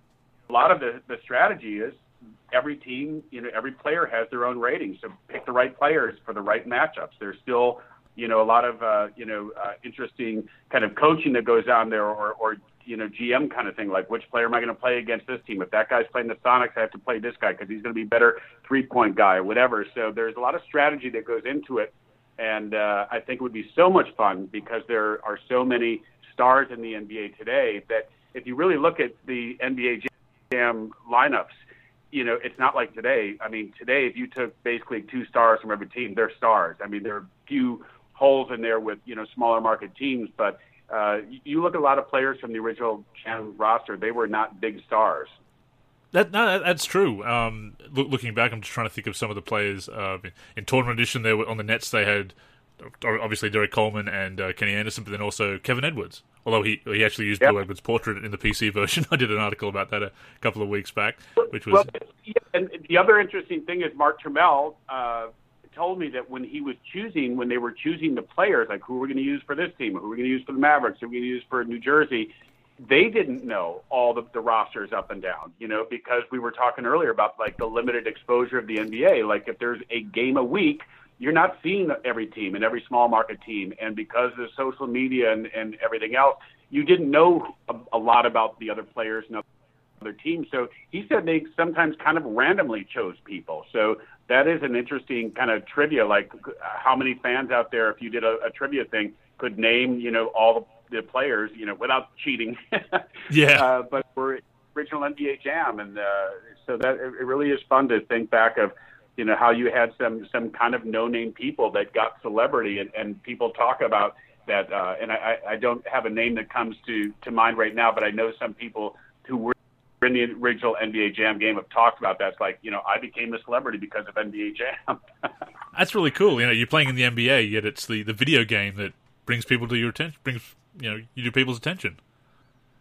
a lot of the the strategy is every team, you know, every player has their own rating. So pick the right players for the right matchups. There's still, you know, a lot of, uh, you know, uh, interesting kind of coaching that goes on there or, or, you know, GM kind of thing, like which player am I going to play against this team? If that guy's playing the Sonics, I have to play this guy because he's going to be better three point guy or whatever. So there's a lot of strategy that goes into it. And uh, I think it would be so much fun because there are so many stars in the NBA today that if you really look at the NBA Jam lineups, you know, it's not like today. I mean, today, if you took basically two stars from every team, they're stars. I mean, there are a few holes in there with, you know, smaller market teams, but uh, you look at a lot of players from the original roster, they were not big stars. That no, that's true. Um, look, looking back, I'm just trying to think of some of the players uh, in, in tournament edition. There were on the Nets, they had obviously Derrick Coleman and uh, Kenny Anderson, but then also Kevin Edwards. Although he he actually used yep. Bill Edwards' portrait in the PC version. I did an article about that a couple of weeks back, which was. Well, yeah, and the other interesting thing is Mark Turmell uh, told me that when he was choosing, when they were choosing the players, like who we're going to use for this team, who we're going to use for the Mavericks, who we're going to use for New Jersey, they didn't know all the, the rosters up and down, you know, because we were talking earlier about like the limited exposure of the NBA. Like if there's a game a week you're not seeing every team and every small market team. And because of social media and, and everything else, you didn't know a, a lot about the other players and other teams. So he said they sometimes kind of randomly chose people. So that is an interesting kind of trivia. Like how many fans out there, if you did a, a trivia thing, could name, you know, all the players, you know, without cheating. yeah. Uh, but for original NBA Jam, and uh, so that it really is fun to think back of you know how you had some some kind of no name people that got celebrity and, and people talk about that uh, and I, I don't have a name that comes to to mind right now but I know some people who were in the original NBA Jam game have talked about that. It's like you know I became a celebrity because of NBA Jam. That's really cool. You know you're playing in the NBA yet it's the the video game that brings people to your attention brings you know you do people's attention.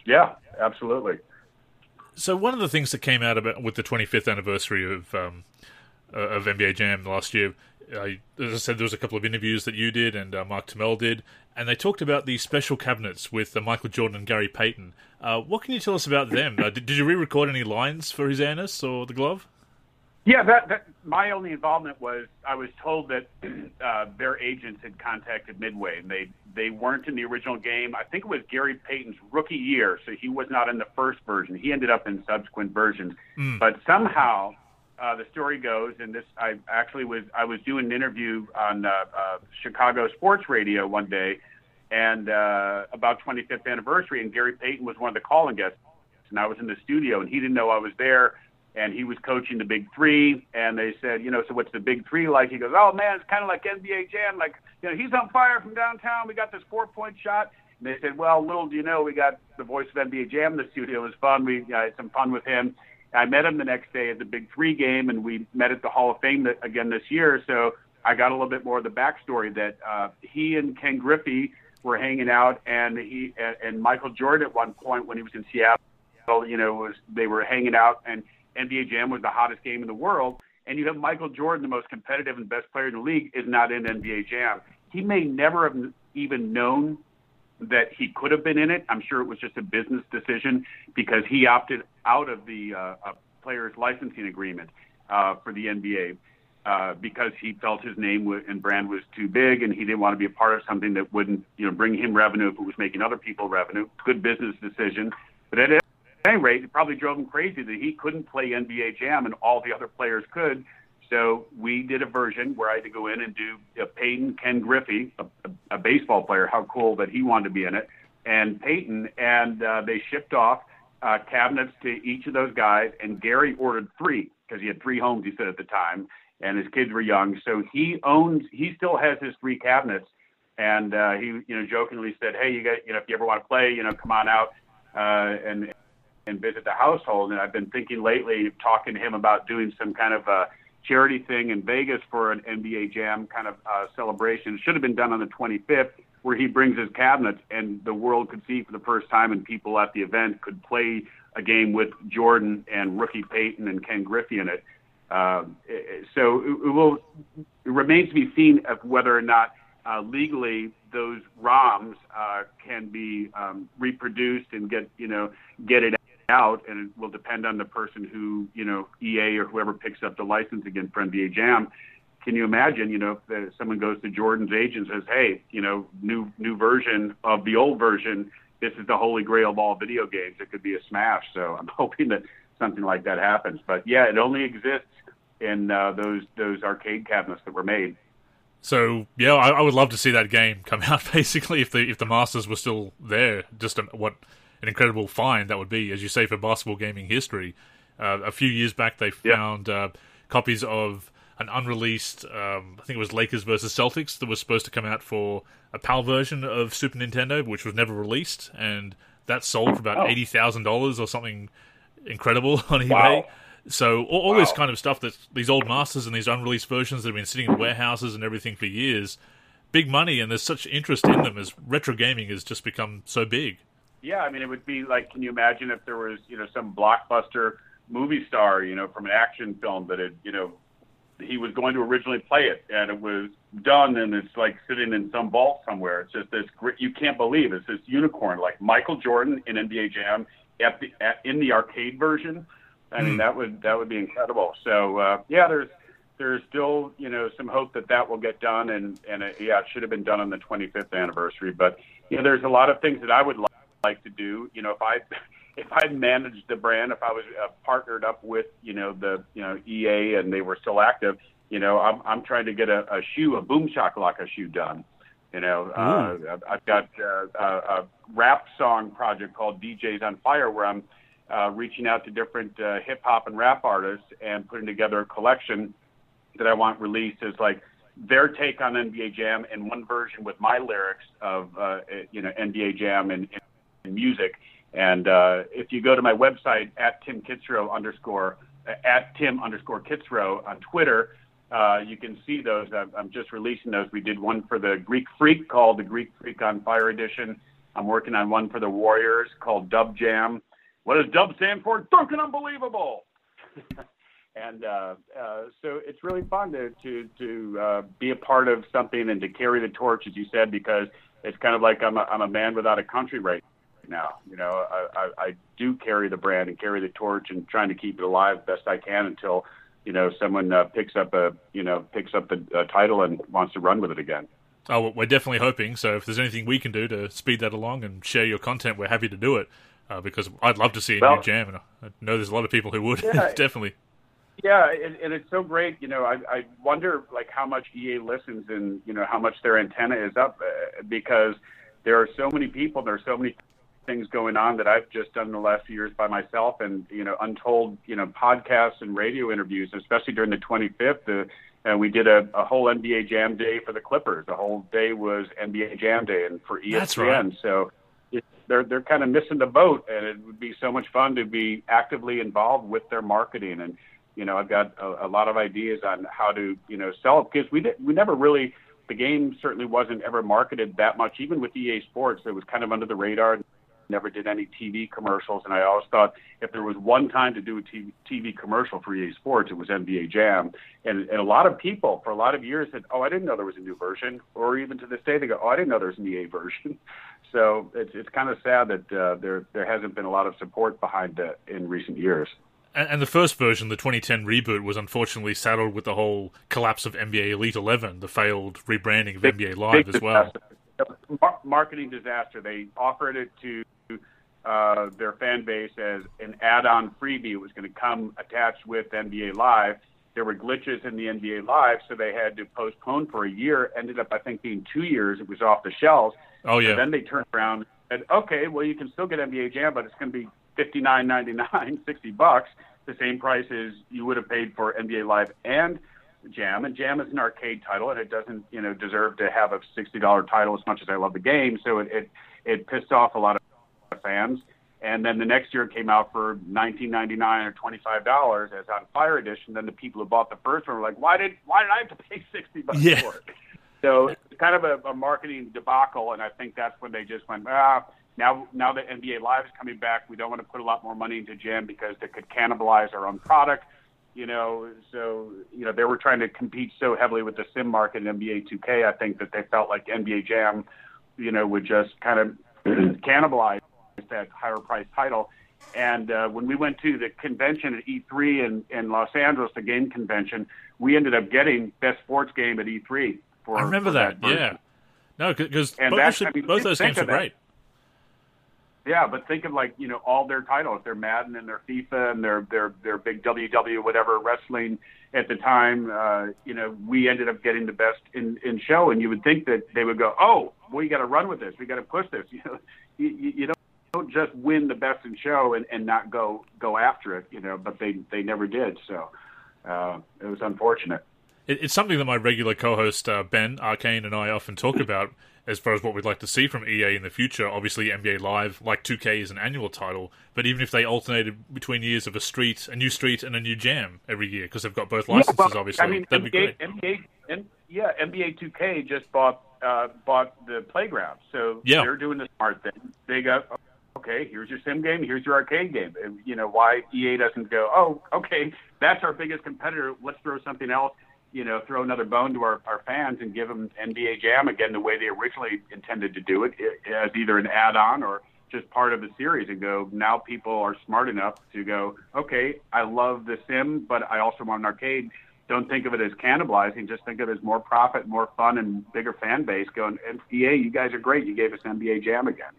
Yeah, absolutely. So one of the things that came out about with the 25th anniversary of um, uh, of NBA Jam last year. I, as I said, there was a couple of interviews that you did and uh, Mark Turmell did, and they talked about the special cabinets with uh, Michael Jordan and Gary Payton. Uh, what can you tell us about them? Uh, did, did, you re-record any lines for His Airness or the glove? Yeah, that, that, my only involvement was I was told that uh, their agents had contacted Midway, and they they weren't in the original game. I think it was Gary Payton's rookie year, so he was not in the first version. He ended up in subsequent versions, mm. but somehow uh, the story goes, and this I actually was I was doing an interview on uh, uh, Chicago sports radio one day, and uh, about 25th anniversary, and Gary Payton was one of the calling guests, and I was in the studio, and he didn't know I was there, and he was coaching the Big Three, and they said, you know, so what's the Big Three like? He goes, oh man, it's kind of like NBA Jam, like you know, he's on fire from downtown. We got this four point shot. And they said, well, little do you know, we got the voice of NBA Jam in the studio. It was fun. We had some fun with him I met him the next day at the Big Three game, and we met at the Hall of Fame again this year. So I got a little bit more of the backstory that uh, he and Ken Griffey were hanging out, and he and, and Michael Jordan at one point when he was in Seattle, you know, was they were hanging out, and NBA Jam was the hottest game in the world. And you have Michael Jordan, the most competitive and best player in the league, is not in NBA Jam. He may never have even known that he could have been in it. I'm sure it was just a business decision because he opted out of the uh, uh, players' licensing agreement uh, for the NBA uh, because he felt his name and brand was too big, and he didn't want to be a part of something that wouldn't, you know, bring him revenue if it was making other people revenue. Good business decision, but at any rate, it probably drove him crazy that he couldn't play NBA Jam and all the other players could. So we did a version where I had to go in and do uh, Payton Ken Griffey, a, a, a baseball player. How cool that he wanted to be in it, and Payton, and uh, they shipped off uh, cabinets to each of those guys. And Gary ordered three because he had three homes. He said at the time, and his kids were young, so he owns. He still has his three cabinets, and uh, he, you know, jokingly said, "Hey, you got, you know, if you ever want to play, you know, come on out uh, and and visit the household." And I've been thinking lately, talking to him about doing some kind of uh, charity thing in Vegas for an NBA Jam kind of uh, celebration. It should have been done on the 25th, where he brings his cabinets and the world could see for the first time, and people at the event could play a game with Jordan and rookie Payton and Ken Griffey in it. Uh, so it, it will it remains to be seen of whether or not uh, legally those ROMs uh, can be um, reproduced and get you know get it out, and it will depend on the person who, you know, EA or whoever picks up the license again for NBA Jam. Can you imagine, you know, if someone goes to Jordan's agent and says, "Hey, you know, new new version of the old version. This is the holy grail of all video games. It could be a smash." So I'm hoping that something like that happens. But yeah, it only exists in uh, those those arcade cabinets that were made. So yeah, I, I, would love to see that game come out. Basically, if the if the Masters were still there, just a, what an incredible find that would be, as you say, for basketball gaming history. Uh, a few years back, they found uh, copies of an unreleased, um, I think it was Lakers versus Celtics, that was supposed to come out for a PAL version of Super Nintendo, which was never released, and that sold for about oh. eighty thousand dollars or something incredible on eBay. Wow. So all, all wow. this kind of stuff that these old masters and these unreleased versions that have been sitting in warehouses and everything for years, big money, and there's such interest in them as retro gaming has just become so big. Yeah, I mean, it would be like, can you imagine if there was, you know, some blockbuster movie star, you know, from an action film that had, you know, he was going to originally play it and it was done and it's like sitting in some vault somewhere. It's just this great, you can't believe it's this unicorn like Michael Jordan in NBA Jam at the at, in the arcade version. I mean, mm. that would that would be incredible. So uh, yeah, there's there's still you know some hope that that will get done and and it, yeah, it should have been done on the 25th anniversary. But you know, there's a lot of things that I would like like to do. You know, if I if I managed the brand, if I was uh, partnered up with you know the you know EA and they were still active, you know, I'm I'm trying to get a, a shoe, a Boom Shakalaka shoe done. You know, uh, I've got uh, a, a rap song project called DJs on Fire where I'm uh, reaching out to different uh, hip hop and rap artists and putting together a collection that I want released as like their take on NBA Jam in one version with my lyrics of uh, you know NBA Jam and, and music. And uh, if you go to my website at Tim Kitzrow underscore at Tim underscore Kitzrow on Twitter, uh, you can see those. I'm, just releasing those. We did one for the Greek Freak called the Greek Freak on Fire Edition. I'm working on one for the Warriors called Dub Jam. What does Dub stand for? Duncan Unbelievable. and uh, uh, so it's really fun to to to uh, be a part of something and to carry the torch, as you said, because it's kind of like I'm a, I'm a man without a country right now. You know, I, I, I do carry the brand and carry the torch and trying to keep it alive best I can until you know someone uh, picks up a you know picks up the uh, title and wants to run with it again. Oh, we're definitely hoping. So if there's anything we can do to speed that along and share your content, we're happy to do it. Uh, because I'd love to see a well, new jam, and I know there's a lot of people who would yeah, definitely. Yeah, and, and it's so great. You know, I, I wonder like how much EA listens and you know how much their antenna is up uh, because there are so many people, there are so many things going on that I've just done in the last few years by myself, and you know, untold you know podcasts and radio interviews, especially during the 25th. Uh, and we did a, a whole NBA Jam Day for the Clippers. The whole day was NBA Jam Day, and for ESPN. That's right. So they're they're kind of missing the boat, and it would be so much fun to be actively involved with their marketing. And you know, I've got a, a lot of ideas on how to you know sell it because we did, we never really the game certainly wasn't ever marketed that much, even with EA Sports. It was kind of under the radar never did any TV commercials, and I always thought if there was one time to do a TV, TV commercial for EA Sports, it was NBA Jam. And, and a lot of people for a lot of years said, "Oh, I didn't know there was a new version," or even to this day they go, "Oh, I didn't know there's was an EA version." So it's it's kind of sad that uh, there there hasn't been a lot of support behind it in recent years. And, and the first version, the 2010 reboot, was unfortunately saddled with the whole collapse of NBA Elite 11, the failed rebranding of big, NBA Live as well. Mar- marketing disaster. They offered it to uh, their fan base as an add-on freebie. It was going to come attached with NBA Live. There were glitches in the NBA Live, so they had to postpone for a year. Ended up, I think, being two years. It was off the shelves. Oh yeah. And then they turned around and said, okay, well, you can still get NBA Jam, but it's going to be fifty nine ninety nine, sixty bucks, the same price as you would have paid for NBA Live and Jam. And Jam is an arcade title, and it doesn't, you know, deserve to have a sixty dollar title as much as I love the game. So it, it it pissed off a lot of fans. And then the next year it came out for nineteen ninety nine or twenty five dollars as on Fire Edition. Then the people who bought the first one were like, "Why did why did I have to pay sixty bucks yeah. for it?" So it's kind of a, a marketing debacle, and I think that's when they just went, ah, now now that NBA Live is coming back, we don't want to put a lot more money into Jam because it could cannibalize our own product. You know, so you know they were trying to compete so heavily with the sim market in NBA 2K. I think that they felt like NBA Jam, you know, would just kind of cannibalize that higher price title. And uh, when we went to the convention at E3 in, in Los Angeles, the game convention, we ended up getting best sports game at E3. For, I remember for that. that yeah. No, because both, I mean, both those games are great. Yeah, but think of like you know all their titles, their Madden and their FIFA and their their their big WW whatever wrestling at the time. Uh, you know, we ended up getting the best in in show, and you would think that they would go, oh, we got to run with this, we got to push this. You know, you, you don't just win the best in show and, and not go go after it. You know, but they they never did. So uh, it was unfortunate. It, it's something that my regular co-host uh, Ben Arcane and I often talk about as far as what we'd like to see from EA in the future. Obviously, NBA Live, like 2K, is an annual title, but even if they alternated between years of a street, a new street, and a new jam every year, because they've got both licenses, yeah, well, obviously, I mean, that'd NBA, be great. NBA, yeah, NBA 2K just bought uh, bought the playground, so yeah. they're doing the smart thing. They got okay, here's your sim game, here's your arcade game. And, you know why EA doesn't go, oh, okay, that's our biggest competitor. Let's throw something else you know, throw another bone to our, our fans and give them NBA Jam again the way they originally intended to do it, as either an add-on or just part of the series. And go now, people are smart enough to go, okay, I love the sim, but I also want an arcade. Don't think of it as cannibalizing. Just think of it as more profit, more fun, and bigger fan base. Going, NBA, you guys are great. You gave us NBA Jam again.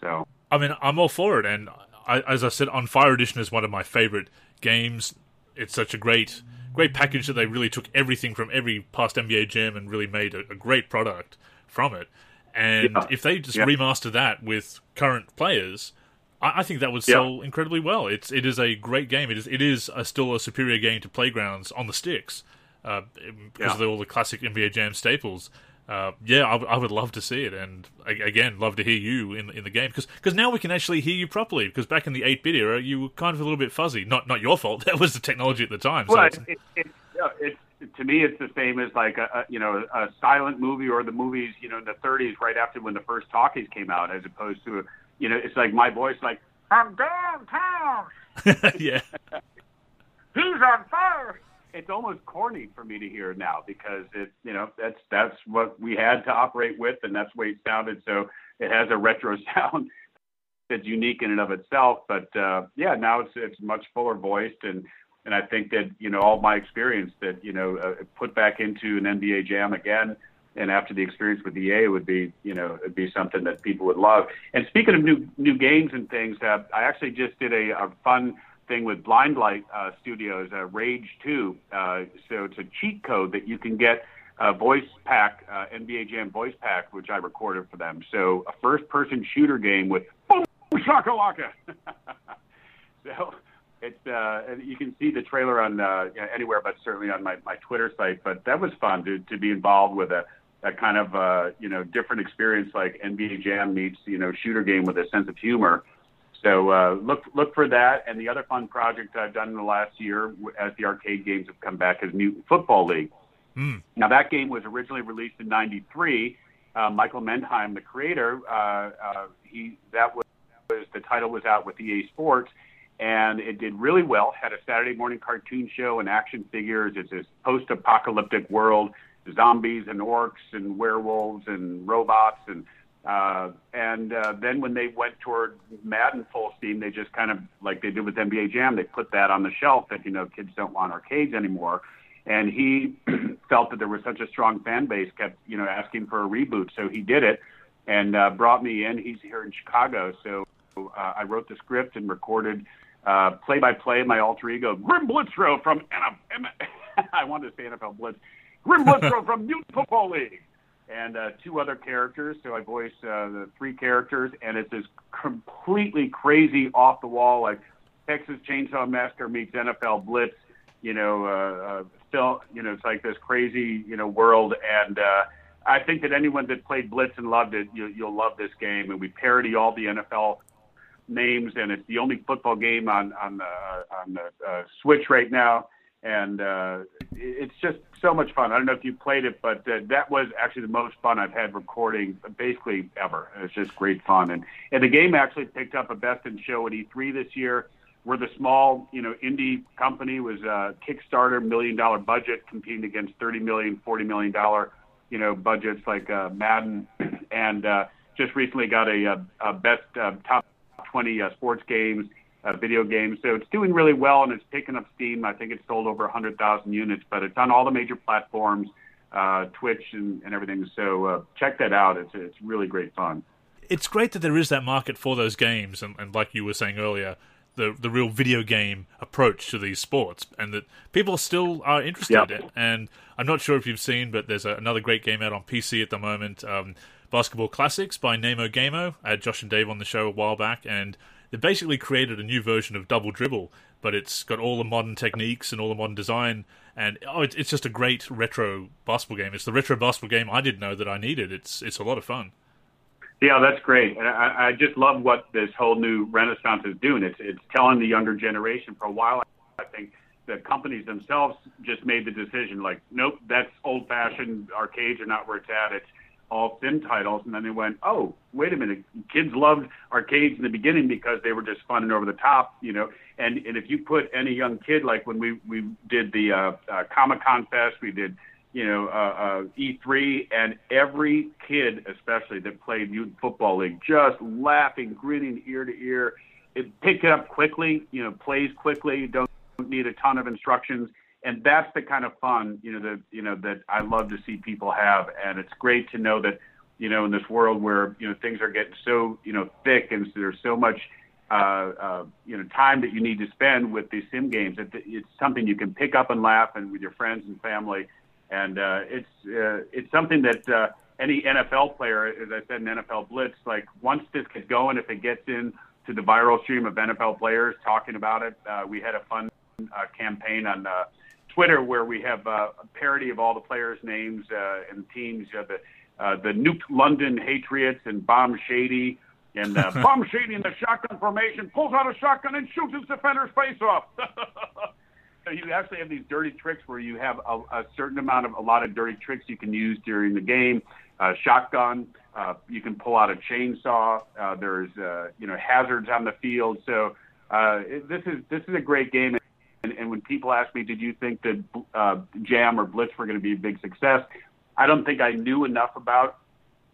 So, I mean, I'm all for it. And I, as I said, on Fire Edition is one of my favorite games. It's such a great great package that they really took everything from every past NBA Jam and really made a, a great product from it. And yeah. if they just yeah. remaster that with current players, I, I think that would sell yeah. incredibly well. It's it is a great game. It is it is a, still a superior game to Playgrounds on the sticks uh, because of all the classic NBA Jam staples uh, yeah, I, I, would love to see it, and again, love to hear you in in the game because because now we can actually hear you properly. Because back in the eight bit era, you were kind of a little bit fuzzy. Not not your fault. That was the technology at the time. Well, so it, it, it, it, to me, it's the same as like a, a you know a silent movie or the movies you know in the 30s, right after when the first talkies came out, as opposed to you know it's like my voice like I'm downtown. yeah, he's on fire it's almost corny for me to hear now because it you know that's that's what we had to operate with and that's the way it sounded. So it has a retro sound that's unique in and of itself but uh yeah now it's it's much fuller voiced and and I think that you know all my experience that you know uh, put back into an NBA Jam again and after the experience with EA would be you know it'd be something that people would love. And speaking of new new games and things uh, I actually just did a, a fun thing with Blindlight uh, Studios, uh, Rage 2. Uh, so it's a cheat code that you can get a voice pack, uh, NBA Jam voice pack, which I recorded for them. So a first-person shooter game with boom shakalaka. so it's uh, you can see the trailer on uh, anywhere, but certainly on my, my Twitter site. But that was fun to to be involved with a a kind of uh, you know different experience like NBA Jam meets you know shooter game with a sense of humor. So uh, look look for that. And the other fun project I've done in the last year, as the arcade games have come back, is Mutant Football League. Mm. Now that game was originally released in '93. Uh, Michael Mendheim, the creator, uh, uh, he that was, was the title was out with EA Sports, and it did really well. Had a Saturday morning cartoon show and action figures. It's this post-apocalyptic world, zombies and orcs and werewolves and robots and Uh, and uh, then when they went toward Madden full steam, they just kind of like they did with NBA Jam, they put that on the shelf that you know kids don't want arcades anymore. And he felt that there was such a strong fan base, kept you know asking for a reboot, so he did it and uh, brought me in. He's here in Chicago, so uh, I wrote the script and recorded play by play my alter ego Grim Blitzrow from I wanted to say NFL Blitz, Grim Blitzrow from Mutant Football League and uh, two other characters. So I voice uh, the three characters, and it's this completely crazy, off the wall, like Texas Chainsaw Massacre meets NFL Blitz. You know, uh, uh, you know, it's like this crazy, you know, world. And uh, I think that anyone that played Blitz and loved it, you, you'll love this game. And we parody all the NFL names, and it's the only football game on on the on the uh, Switch right now and uh, it's just so much fun. I don't know if you played it, but uh, that was actually the most fun I've had recording basically ever. It's just great fun, and and the game actually picked up a best in show at E3 this year. We're the small, you know, indie company was a Kickstarter million dollar budget competing against 30 million, 40 million dollar, you know, budgets like uh, Madden, and uh, just recently got a, a, a best uh, top 20 uh, sports games uh, video games. So it's doing really well and it's picking up steam. I think it's sold over 100,000 units, but it's on all the major platforms, uh, Twitch and, and everything. So uh, check that out. It's it's really great fun. It's great that there is that market for those games, and, and like you were saying earlier, the the real video game approach to these sports, and that people still are interested yep. in. And I'm not sure if you've seen, but there's a, another great game out on PC at the moment. Um, Basketball Classics by Nemo Gamo. I had Josh and Dave on the show a while back, and they basically created a new version of Double Dribble, but it's got all the modern techniques and all the modern design, and oh, it's just a great retro basketball game. It's the retro basketball game I didn't know that I needed. It's it's a lot of fun. Yeah, that's great, and I, I just love what this whole new renaissance is doing. It's it's telling the younger generation. For a while, I think the companies themselves just made the decision, like, nope, that's old-fashioned. Arcades are not where it's at. It's all thin titles, and then they went, oh, wait a minute, kids loved arcades in the beginning because they were just fun and over the top, you know. And and if you put any young kid, like when we we did the uh, uh, Comic Con Fest, we did, you know, uh, uh, E3, and every kid, especially that played youth football league, just laughing, grinning ear to ear. It picked it up quickly, you know, plays quickly, don't need a ton of instructions and that's the kind of fun you know that you know that I love to see people have, and it's great to know that you know in this world where you know things are getting so you know thick and there's so much uh, uh, you know time that you need to spend with these sim games. It, it's something you can pick up and laugh and with your friends and family, and uh, it's uh, it's something that uh, any NFL player, as I said in NFL Blitz, like once this gets going, if it gets in to the viral stream of NFL players talking about it, uh, we had a fun uh, campaign on. Uh, Twitter where we have uh, a parody of all the players' names uh, and teams. Uh, the uh, the Nuke London Patriots and Bomb Shady. And uh, Bomb Shady in the shotgun formation pulls out a shotgun and shoots his defender's face off. so you actually have these dirty tricks where you have a, a certain amount of a lot of dirty tricks you can use during the game. Uh, shotgun, uh, you can pull out a chainsaw. Uh, there's uh, you know hazards on the field. So uh, it, this is this is a great game. And, and when people ask me, did you think that uh, Jam or Blitz were going to be a big success? I don't think I knew enough about,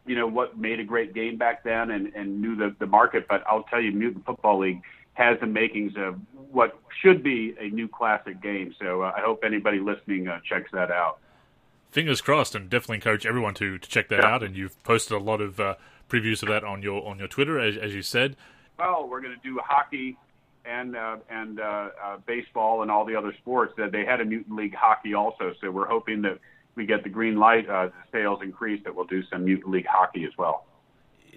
you know, what made a great game back then and, and knew the, the market. But I'll tell you, Mutant Football League has the makings of what should be a new classic game. So uh, I hope anybody listening uh, checks that out. Fingers crossed, and definitely encourage everyone to, to check that yeah. out. And you've posted a lot of uh, previews of that on your on your Twitter, as, as you said. Well, we're going to do hockey and uh, and uh, uh, baseball and all the other sports. That they had a Mutant League hockey also. So we're hoping that we get the green light, uh, sales increase, that we'll do some Mutant League hockey as well.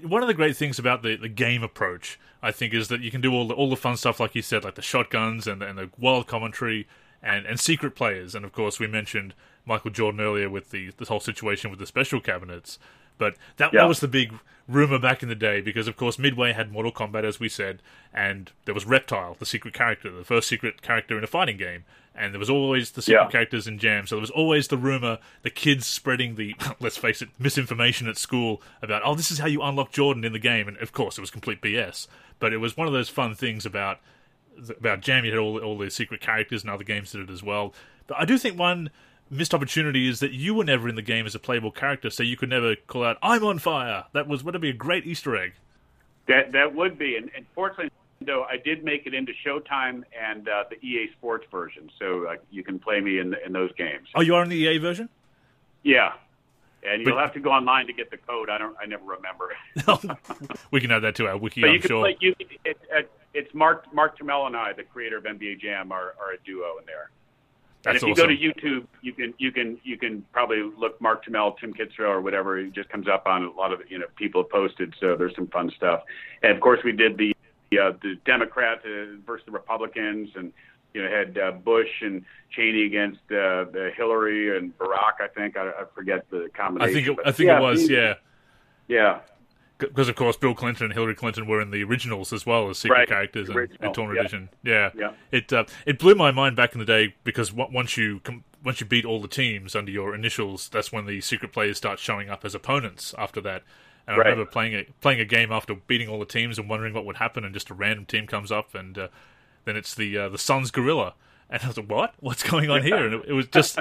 One of the great things about the, the game approach, I think, is that you can do all the, all the fun stuff, like you said, like the shotguns and, and the wild commentary and, and secret players. And of course, we mentioned Michael Jordan earlier with the this whole situation with the special cabinets. But that, yeah. that was the big rumor back in the day because, of course, Midway had Mortal Kombat, as we said, and there was Reptile, the secret character, the first secret character in a fighting game. And there was always the secret yeah. characters in Jam. So there was always the rumor, the kids spreading the, let's face it, misinformation at school about, oh, this is how you unlock Jordan in the game. And of course, it was complete BS. But it was one of those fun things about about Jam. You had all, all the secret characters and other games did it as well. But I do think one missed opportunity is that you were never in the game as a playable character, so you could never call out "I'm on fire." That was would be a great Easter egg. That that would be, and, and fortunately, though, I did make it into Showtime and uh, the EA Sports version, so uh, you can play me in in those games. Oh, you are in the EA version? Yeah, and you'll but, have to go online to get the code. I don't. I never remember. we can add that to our wiki. But I'm sure. Play, you, it, it, it's Mark Mark Turmell and I, the creator of NBA Jam, are, are a duo in there. That's and if awesome. you go to YouTube, you can you can you can probably look Mark Turmell, Tim Kitzrow, or whatever. It just comes up on a lot of you know people have posted. So there's some fun stuff. And of course, we did the uh, the Democrats uh, versus the Republicans, and you know had uh, Bush and Cheney against uh, the Hillary and Barack. I think I, I forget the combination. I think it, I think yeah, it was yeah. Yeah, because of course Bill Clinton and Hillary Clinton were in the originals as well as secret right. characters and, and Torn yeah. Edition. Yeah, yeah. It uh, it blew my mind back in the day because once you once you beat all the teams under your initials, that's when the secret players start showing up as opponents. After that, and right. I remember playing a playing a game after beating all the teams and wondering what would happen, and just a random team comes up, and uh, then it's the uh, the Suns gorilla. And I was like, "What? What's going on here?" And it, it, was just,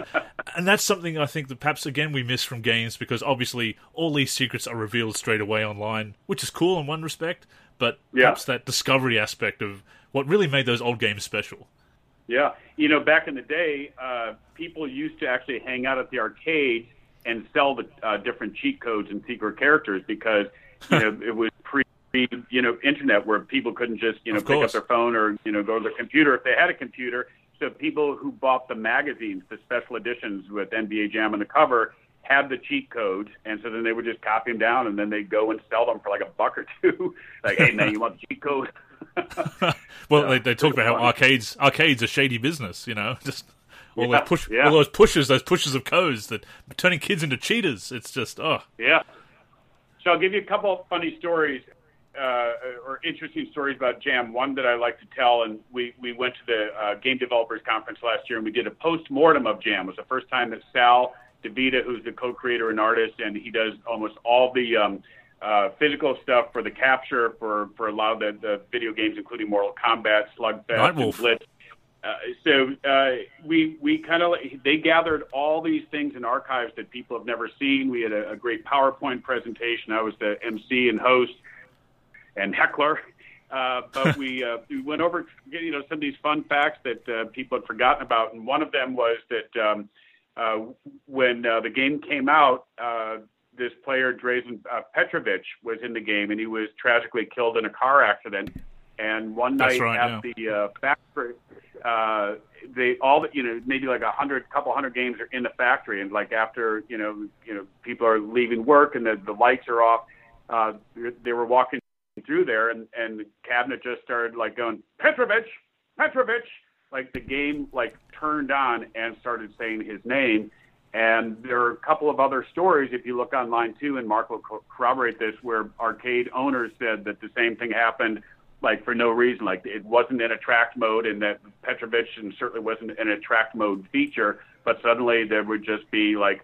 and that's something I think that perhaps again we miss from games because obviously all these secrets are revealed straight away online, which is cool in one respect, but yeah. perhaps that discovery aspect of what really made those old games special. Yeah, you know, back in the day, uh, people used to actually hang out at the arcade and sell the uh, different cheat codes and secret characters because you know it was pre you know internet where people couldn't just you know pick up their phone or you know go to their computer if they had a computer. So people who bought the magazines, the special editions with NBA Jam on the cover, had the cheat codes, and so then they would just copy them down, and then they'd go and sell them for like a buck or two. like, hey man, you want the cheat code? well, Yeah, they, they talk about how funny. arcades arcades are shady business. You know, just all Yeah, those push, yeah. all those pushes, those pushes of codes that turning kids into cheaters. It's just oh, Yeah. So I'll give you a couple of funny stories uh, or interesting stories about Jam. One that I like to tell, and we, we went to the uh, Game Developers Conference last year, and we did a post-mortem of Jam. It was the first time that Sal Divita, who's the co-creator and artist, and he does almost all the um, uh, physical stuff for the capture for, for a lot of the, the video games, including Mortal Kombat, Slugfest, and. Blitz. Uh, so uh, we we kind of they gathered all these things in archives that people have never seen. We had a, a great PowerPoint presentation. I was the MC and host and heckler. Uh, but we uh, we went over you know some of these fun facts that uh, people had forgotten about, and one of them was that um, uh, when uh, the game came out, uh, this player Drazen uh, Petrovic was in the game, and he was tragically killed in a car accident. And one night right, at the uh, factory, uh, they all the, you know maybe like a hundred, couple hundred games are in the factory, and like after you know you know people are leaving work and the the lights are off, uh, they were walking through there, and and cabinet just started like going Petrovic, Petrovic, like the game like turned on and started saying his name. And there are a couple of other stories, if you look online too, and Mark will co- corroborate this, where arcade owners said that the same thing happened, like for no reason, like it wasn't in attract mode, and that Petrovic and certainly wasn't an attract mode feature, but suddenly there would just be like,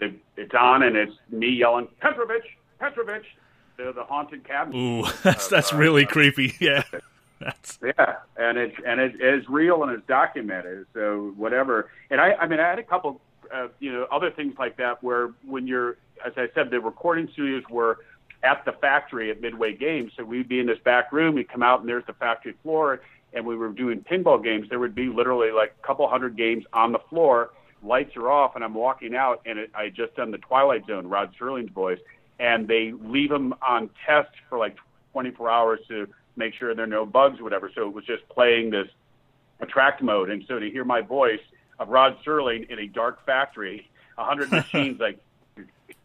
it's on and it's me yelling Petrovich, Petrovic, the, the haunted cabinet. ooh, that's that's uh, really uh, creepy. Yeah, that's Yeah, and it's and it is real and it's documented. So whatever. And I, I mean, I had a couple, uh, you know, other things like that where when you're, as I said, the recording studios were at the factory at Midway Games. So we'd be in this back room, we'd come out and there's the factory floor, and we were doing pinball games. There would be literally like a couple hundred games on the floor. Lights are off, and I'm walking out, and it, I just done the Twilight Zone, Rod Serling's voice, and they leave them on test for like 24 hours to make sure there are no bugs or whatever. So it was just playing this attract mode. And so to hear my voice of Rod Serling in a dark factory, a hundred machines, like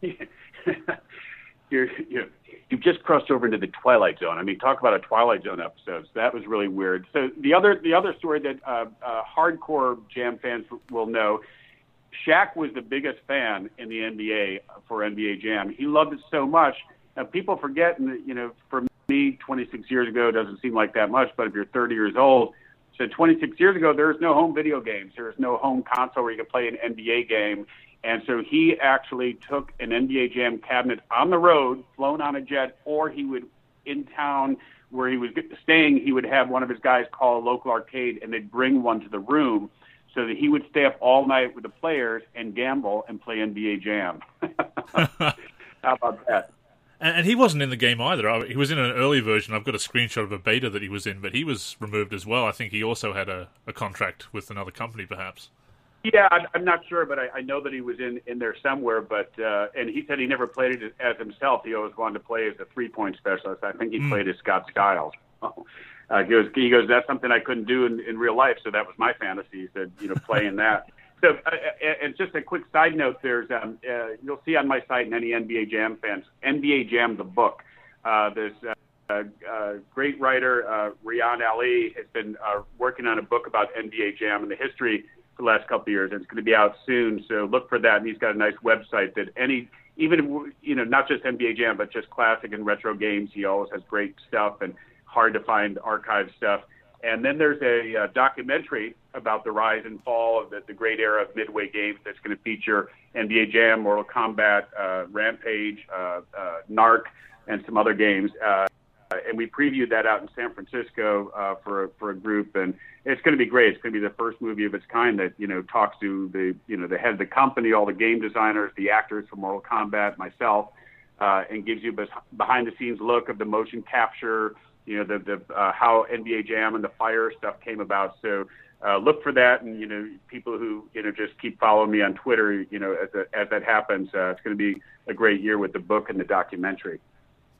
you're, you're, you've just crossed over into the Twilight Zone. I mean, talk about a Twilight Zone episode. So that was really weird. So the other, the other story that uh, uh, hardcore Jam fans will know, Shaq was the biggest fan in the NBA for NBA Jam. He loved it so much. Now, people forget, and you know, for me, 26 years ago doesn't seem like that much, but if you're 30 years old, so 26 years ago, there was no home video games. There was no home console where you could play an NBA game. And so he actually took an NBA Jam cabinet on the road, flown on a jet, or he would in town where he was staying, he would have one of his guys call a local arcade and they'd bring one to the room. So that he would stay up all night with the players and gamble and play NBA Jam. How about that? And, and, he wasn't in the game either. He was in an early version. I've got a screenshot of a beta that he was in, but he was removed as well. I think he also had a, a contract with another company, perhaps. Yeah, I'm not sure, but I, I know that he was in in there somewhere. But uh, and he said he never played it as himself. He always wanted to play as a three point specialist. I think he mm. played as Scott Skiles. Uh, he goes, he goes, that's something I couldn't do in, in real life. So that was my fantasy. He said, you know, playing that. So, uh, uh, and just a quick side note, there's, um, uh, you'll see on my site and any NBA Jam fans, NBA Jam the book. Uh, there's uh, uh, great writer uh, Reyan Ali has been uh, working on a book about NBA Jam and the history for the last couple of years, and it's going to be out soon. So look for that. And he's got a nice website that any, even you know, not just NBA Jam, but just classic and retro games. He always has great stuff and hard to find archive stuff. And then there's a, a documentary about the rise and fall of the, the great era of Midway Games that's going to feature NBA Jam, Mortal Kombat, uh, Rampage, uh, uh, Narc, and some other games. Uh, and we previewed that out in San Francisco uh, for for a group, and it's going to be great. It's going to be the first movie of its kind that you know talks to the you know the head of the company, all the game designers, the actors from Mortal Kombat, myself, uh, and gives you a behind the scenes look of the motion capture, you know, the, the uh, how NBA Jam and the Fire stuff came about. So uh, look for that, and you know, people who you know just keep following me on Twitter, you know, as, as that happens, uh, it's going to be a great year with the book and the documentary.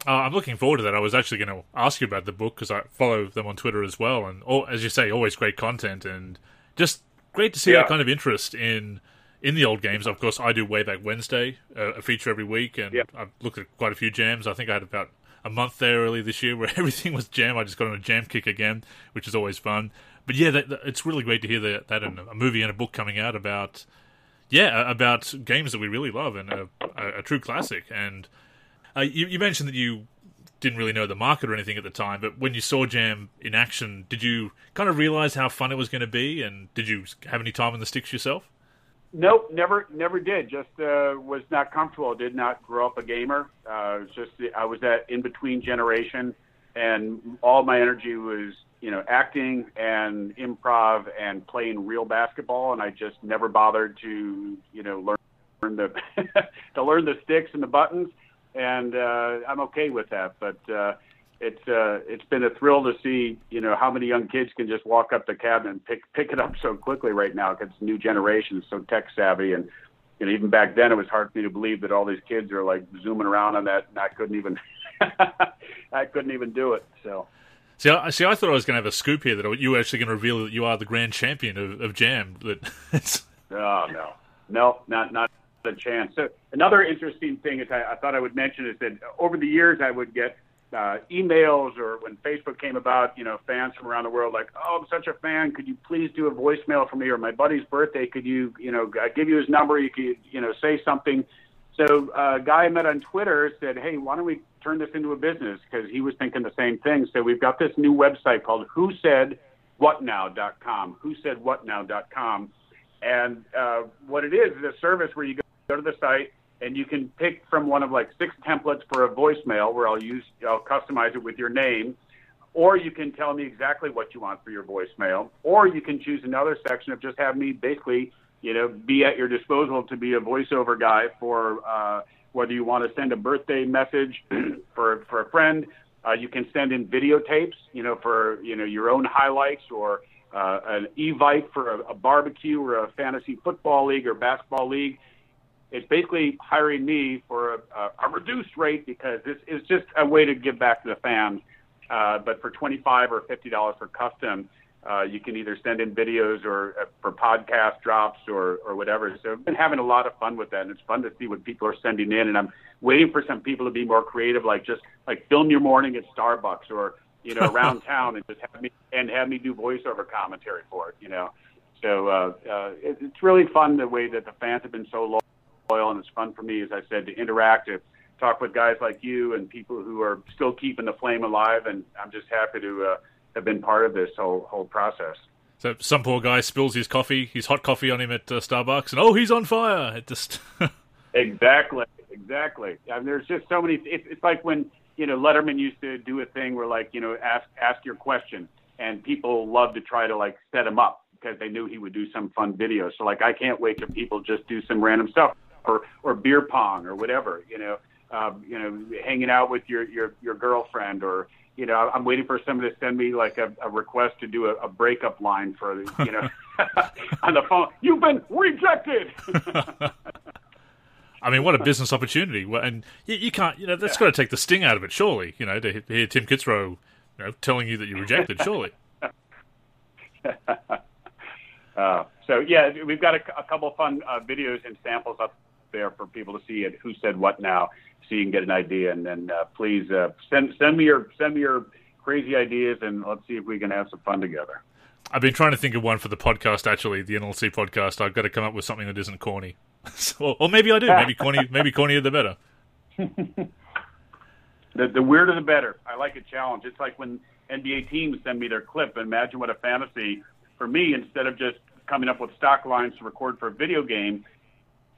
Uh, I'm looking forward to that. I was actually going to ask you about the book because I follow them on Twitter as well, and all, as you say, always great content and just great to see yeah. that kind of interest in in the old games. Of course, I do way back Wednesday, uh, a feature every week, and yeah. I've looked at quite a few jams. I think I had about a month there early this year where everything was jam. I just got on a jam kick again, which is always fun. But yeah, that, that, it's really great to hear that, a movie and a book coming out about yeah about games that we really love and a, a, a true classic. And uh, you, you mentioned that you didn't really know the market or anything at the time, but when you saw Jam in action, did you kind of realize how fun it was going to be, and did you have any time in the sticks yourself? Nope, never, never did. Just uh, was not comfortable. Did not grow up a gamer. Uh, just I was that in between generation, and all my energy was you know acting and improv and playing real basketball, and I just never bothered to you know learn, learn the to learn the sticks and the buttons, and uh, I'm okay with that. But uh, it's uh, it's been a thrill to see you know how many young kids can just walk up the cabinet and pick pick it up so quickly right now because new generation is so tech savvy and you know even back then it was hard for me to believe that all these kids are like zooming around on that and I couldn't even I couldn't even do it so. See, I, see, I thought I was going to have a scoop here that you were actually going to reveal that you are the grand champion of, of Jam. That it's... oh no, no, not not a chance. So another interesting thing is I, I thought I would mention is that over the years I would get uh, emails or when Facebook came about, you know, fans from around the world like, oh, I'm such a fan. Could you please do a voicemail for me or my buddy's birthday? Could you, you know, I give you his number? You could, you know, say something. So uh, a guy I met on Twitter said, hey, why don't we turn this into a business? Because he was thinking the same thing. So we've got this new website called Who Said WhatNow.com. Who Said WhatNow.com. And uh, what it is is a service where you go to the site and you can pick from one of like six templates for a voicemail where I'll use I'll customize it with your name, or you can tell me exactly what you want for your voicemail, or you can choose another section of just have me basically you know be at your disposal to be a voiceover guy for uh, whether you want to send a birthday message for for a friend. Uh, you can send in videotapes, you know, for you know your own highlights or uh, an evite for a, a barbecue or a fantasy football league or basketball league it's basically hiring me for a, a reduced rate because this is just a way to give back to the fans. Uh, but for 25 or 50 dollars for custom, uh, you can either send in videos or uh, for podcast drops or, or whatever. So I've been having a lot of fun with that, and it's fun to see what people are sending in. And I'm waiting for some people to be more creative, like just like film your morning at Starbucks or you know around town and just have me and have me do voiceover commentary for it. You know, so uh, uh, it, it's really fun the way that the fans have been so loyal loyal, and it's fun for me, as I said, to interact, to talk with guys like you and people who are still keeping the flame alive. And I'm just happy to uh, have been part of this whole whole process. So some poor guy spills his coffee, his hot coffee on him at uh, Starbucks, and oh, he's on fire! It just exactly, exactly. I mean, there's just so many. It's, it's like when you know Letterman used to do a thing where like you know ask ask your question, and people love to try to like set him up because they knew he would do some fun video. So like I can't wait till people just do some random stuff or or beer pong or whatever, you know, uh, you know, hanging out with your your your girlfriend or you know, I'm waiting for somebody to send me like a, a request to do a, a breakup line for you know on the phone. You've been rejected. I mean, what a business opportunity! And you, you can't, you know, that's yeah. got to take the sting out of it, surely. You know, to hear Tim Kitzrow, you know, telling you that you're rejected, surely. uh, so yeah, we've got a, a couple of fun uh, videos and samples up there for people to see it. Who said what now? So you can get an idea, and then uh, please uh, send send me your send me your crazy ideas, and let's see if we can have some fun together. I've been trying to think of one for the podcast. Actually, the NLSC podcast. I've got to come up with something that isn't corny, so, or maybe I do. Maybe corny. maybe cornier the better. the the weirder the better. I like a challenge. It's like when NBA teams send me their clip. Imagine what a fantasy for me instead of just coming up with stock lines to record for a video game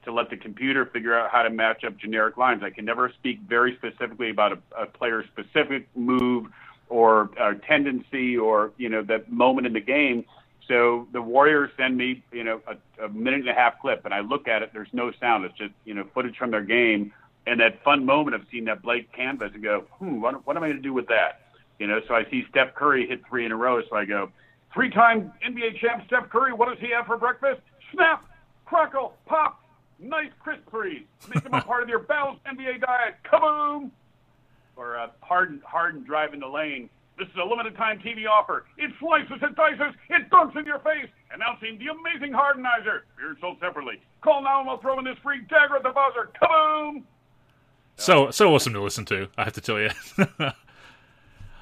to let the computer figure out how to match up generic lines. I can never speak very specifically about a, a player's specific move or uh, tendency or you know that moment in the game. So the Warriors send me you know a, a minute and a half clip, and I look at it. There's no sound. It's just you know footage from their game, and that fun moment of seeing that blank canvas and go, hmm, what, what am I going to do with that? You know, so I see Steph Curry hit three in a row. So I go, three-time NBA champ Steph Curry. What does he have for breakfast? Snap, crackle, pop, nice crisp freeze. Make them a part of your balanced NBA diet. Kaboom! Or uh, Harden, Harden driving the lane. This is a limited time TV offer. It slices, it dices, it dunks in your face. Announcing the amazing Hardenizer. Beer sold separately. Call now and we'll throw in this free dagger at the buzzer. Kaboom! So so awesome to listen to. I have to tell you.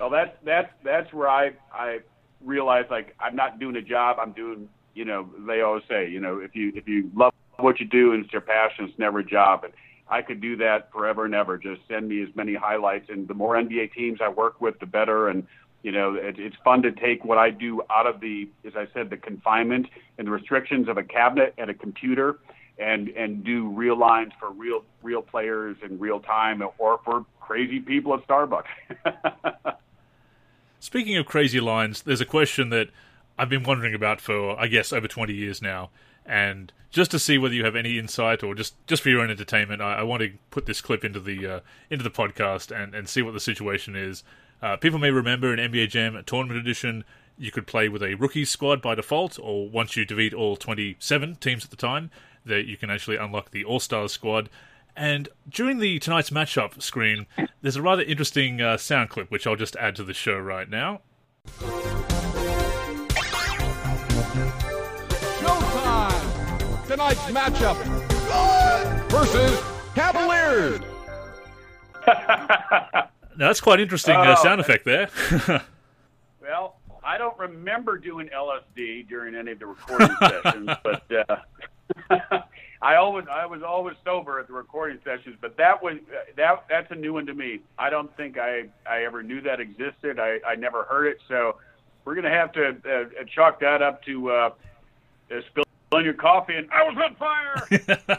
well, that's that's that's where I I realize like I'm not doing a job. I'm doing you know they always say you know if you if you love what you do it's your passion, it's never a job. And I could do that forever and ever. Just send me as many highlights, and the more NBA teams I work with, the better. And you know, it, it's fun to take what I do out of the, as I said, the confinement and the restrictions of a cabinet and a computer, and and do real lines for real real players in real time, or for crazy people at Starbucks. Speaking of crazy lines, there's a question that I've been wondering about for, I guess, over 20 years now and just to see whether you have any insight or just, just for your own entertainment, I, I want to put this clip into the uh, into the podcast and, and see what the situation is. Uh, people may remember in NBA Jam Tournament Edition, you could play with a rookie squad by default, or once you defeat all 27 teams at the time, that you can actually unlock the All Stars squad. And during the tonight's matchup screen, there's a rather interesting uh, sound clip which I'll just add to the show right now. Tonight's matchup versus Cavaliers. now, that's quite interesting uh, sound effect there. well, I don't remember doing LSD during any of the recording sessions, but uh, I always I was always sober at the recording sessions. But that was that that's a new one to me. I don't think I I ever knew that existed. I I never heard it. So we're gonna have to uh, chalk that up to uh, spill on your coffee and I was on fire.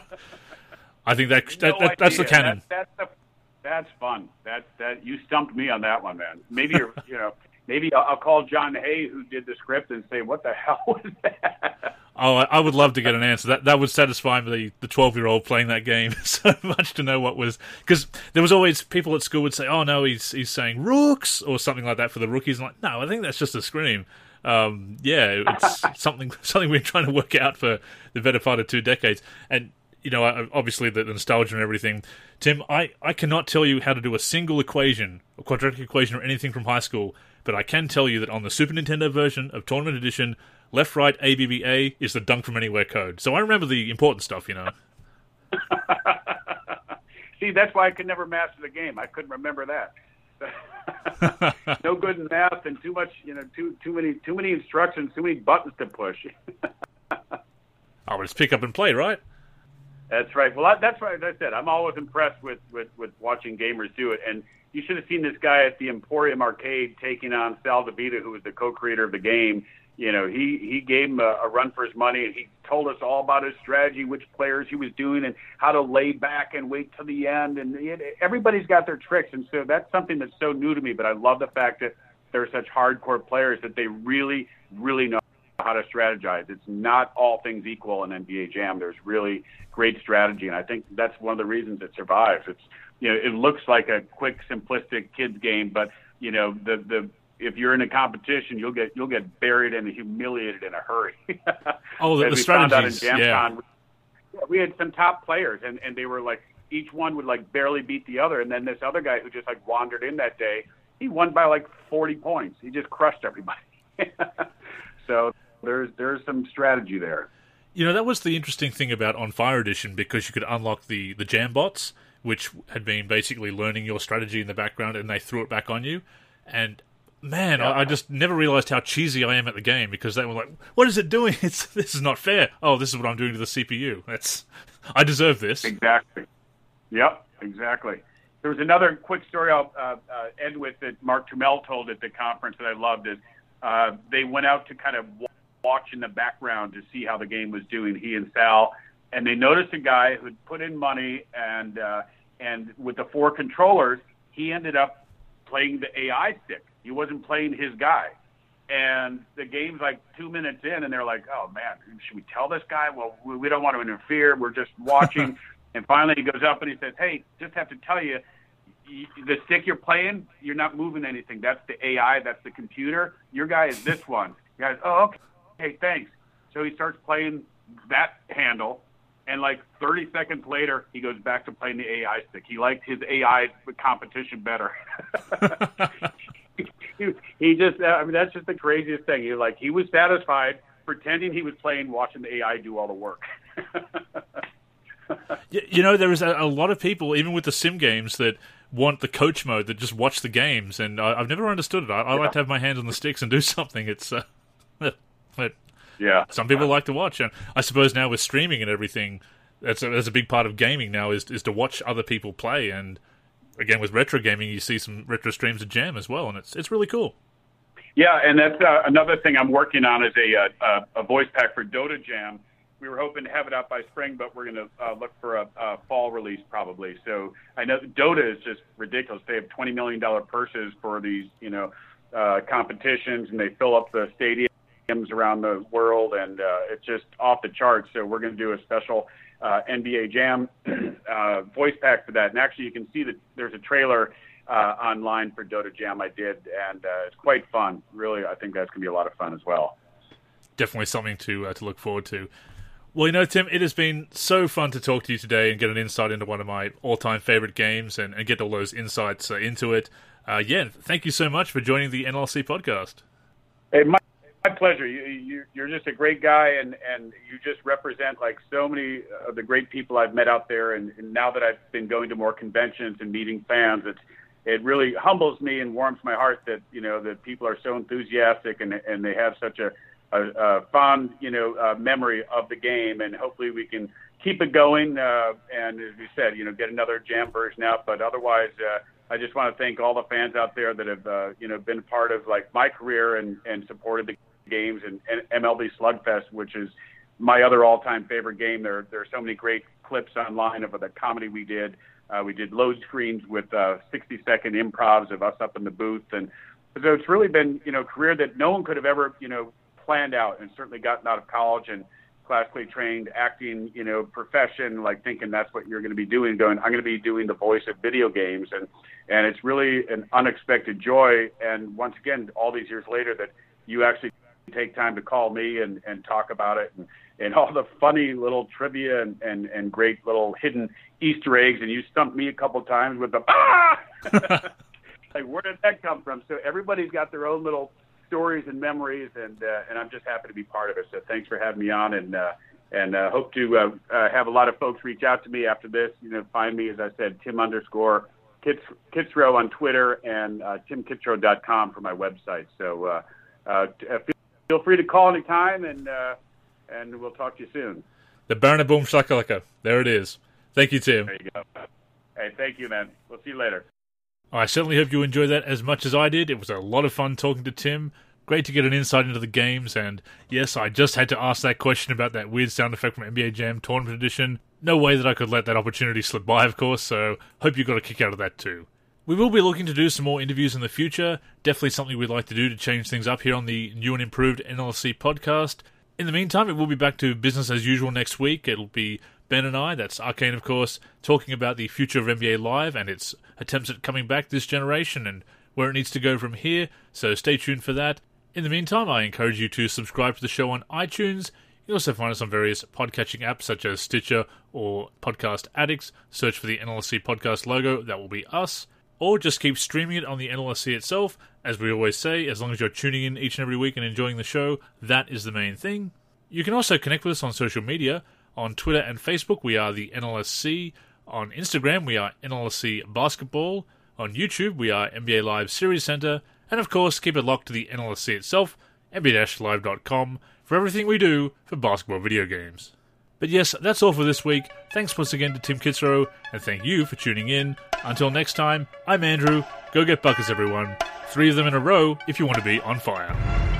I think that, that, no that that's the canon. That, that's, the, that's fun. That that you stumped me on that one, man. Maybe you're you know maybe I'll, I'll call Jon Hey who did the script and say what the hell was that. Oh, I would love to get an answer. That that would satisfy the the twelve year old playing that game so much to know what was because there was always people at school would say, "Oh no, he's he's saying rooks" or something like that for the rookies. I'm like, no, I think that's just a scream um, yeah, it's something something we're trying to work out for the better part of two decades. And you know, obviously the, nostalgia and everything. Tim, I, I cannot tell you how to do a single equation, a quadratic equation, or anything from high school, but I can tell you that on the Super Nintendo version of Tournament Edition, left, right, A, B, B, A is the dunk from anywhere code. So I remember the important stuff, you know. See, that's why I could never master the game. I couldn't remember that. no good in math and too much, you know, too too many too many instructions, too many buttons to push. oh, just pick up and play, right? That's right. Well, that's right. As I said, I'm always impressed with, with, with watching gamers do it. And you should have seen this guy at the Emporium Arcade taking on Sal Divita, who was the co-creator of the game you know, he he gave him a, a run for his money, and he told us all about his strategy, which players he was doing, and how to lay back and wait till the end. And it, everybody's got their tricks, and so that's something that's so new to me. But I love the fact that they're such hardcore players that they really, really know how to strategize. It's not all things equal in NBA Jam. There's really great strategy, and I think that's one of the reasons it survives. It's you know, it looks like a quick, simplistic kids game, but you know, the the if you're in a competition, you'll get you'll get buried and humiliated in a hurry. oh, the, the strategies, yeah. We had some top players, and and they were like each one would like barely beat the other, and then this other guy who just like wandered in that day, he won by like 40 points. He just crushed everybody. so there's there's some strategy there. You know, that was the interesting thing about On Fire Edition because you could unlock the the jam bots, which had been basically learning your strategy in the background, and they threw it back on you. And man, yeah. I, I, just never realized how cheesy I am at the game because they were like, "What is it doing? It's this is not fair." Oh, this is what I'm doing to the CPU. That's I deserve this. Exactly. Yep. Exactly. There was another quick story I'll uh, uh, end with that Mark Turmell told at the conference that I loved. Is uh, they went out to kind of watch in the background to see how the game was doing. He and Sal, and they noticed a guy who'd put in money and uh, and with the four controllers, he ended up playing the AI stick. He wasn't playing his guy. And the game's like two minutes in, and they're like, "Oh man, should we tell this guy? Well, we don't want to interfere. We're just watching." and finally, he goes up and he says, "Hey, just have to tell you, the stick you're playing, you're not moving anything. That's the AI. That's the computer. Your guy is this one. You guys, oh, okay, okay, thanks." So he starts playing that handle, and like 30 seconds later, he goes back to playing the AI stick. He liked his AI competition better. he, he just, uh, I mean, that's just the craziest thing. He like he was satisfied pretending he was playing, watching the AI do all the work. you know, there is a, a, lot of people, even with the sim games, that want the coach mode that just watch the games, and I, have never understood it. I, I yeah. like to have my hands on the sticks and do something. It's, uh, but yeah, some people like to watch, and I suppose now with streaming and everything, that's a, that's a big part of gaming now is is to watch other people play, and again with retro gaming, you see some retro streams of Jam as well, and it's it's really cool. Yeah, and that's uh, another thing I'm working on is a, uh, a, a voice pack for Dota Jam. We were hoping to have it out by spring, but we're going to uh, look for a, a fall release probably. So I know Dota is just ridiculous. They have twenty million dollar purses for these, you know, uh, competitions, and they fill up the stadiums around the world, and uh, it's just off the charts. So we're going to do a special uh, NBA Jam uh, voice pack for that. And actually, you can see that there's a trailer uh, online for Dota Jam I did, and uh, it's quite fun. Really, I think that's going to be a lot of fun as well. Definitely something to uh, to look forward to. Well, you know, Tim, it has been so fun to talk to you today and get an insight into one of my all-time favorite games and, and get all those insights uh, into it. Uh, yeah, thank you so much for joining the NLSC podcast. Hey, my, my pleasure. You, you, you're just a great guy, and, and you just represent like so many of the great people I've met out there. And, and now that I've been going to more conventions and meeting fans, it's it really humbles me and warms my heart that you know that people are so enthusiastic and and they have such a a, a fond, you know, uh, memory of the game, and hopefully we can keep it going. Uh, and as we said, you know, get another jam version out. But otherwise, uh, I just want to thank all the fans out there that have, uh, you know, been part of like my career and and supported the games and, and MLB Slugfest, which is my other all-time favorite game. There there are so many great clips online of the comedy we did. Uh, we did load screens with uh, 60-second improvs of us up in the booth, and so it's really been you know a career that no one could have ever you know planned out and certainly gotten out of college and classically trained acting, you know, profession, like thinking that's what you're going to be doing, going, I'm going to be doing the voice of video games. And, and it's really an unexpected joy. And once again, all these years later that you actually take time to call me and, and talk about it and, and all the funny little trivia and, and, and great little hidden Easter eggs. And you stumped me a couple times with the, ah, like, where did that come from? So everybody's got their own little stories and memories, and uh, and I'm just happy to be part of it. So thanks for having me on, and uh, and uh, hope to uh, uh, have a lot of folks reach out to me after this. You know, find me as I said, Tim underscore Kits, Kitzrow on Twitter and uh, timkitzrow.com for my website. So uh, uh, feel free to call anytime, and uh, and we'll talk to you soon. The Baron Boom Shakalaka. There it is. Thank you, Tim. There you go. Hey, thank you, man. We'll see you later. I certainly hope you enjoyed that as much as I did. It was a lot of fun talking to Tim. Great to get an insight into the games, and yes, I just had to ask that question about that weird sound effect from NBA Jam Tournament Edition. No way that I could let that opportunity slip by, of course, so hope you got a kick out of that too. We will be looking to do some more interviews in the future. Definitely something we'd like to do to change things up here on the new and improved NLSC podcast. In the meantime, it will be back to business as usual next week. It'll be Ben and I, that's Arcane, of course, talking about the future of NBA Live and its attempts at coming back this generation and where it needs to go from here. So stay tuned for that. In the meantime, I encourage you to subscribe to the show on iTunes. You'll also find us on various podcatching apps such as Stitcher or Podcast Addicts. Search for the NLSC podcast logo, that will be us or just keep streaming it on the NLSC itself. As we always say, as long as you're tuning in each and every week and enjoying the show, that is the main thing. You can also connect with us on social media. On Twitter and Facebook, we are the NLSC. On Instagram, we are NLSC Basketball. On YouTube, we are NBA Live Series Center. And of course, keep it locked to the NLSC itself, nba-live.com, for everything we do for basketball video games. But yes, that's all for this week. Thanks once again to Tim Kitzrow, and thank you for tuning in. Until next time, I'm Andrew. Go get buckets, everyone. Three of them in a row if you want to be on fire.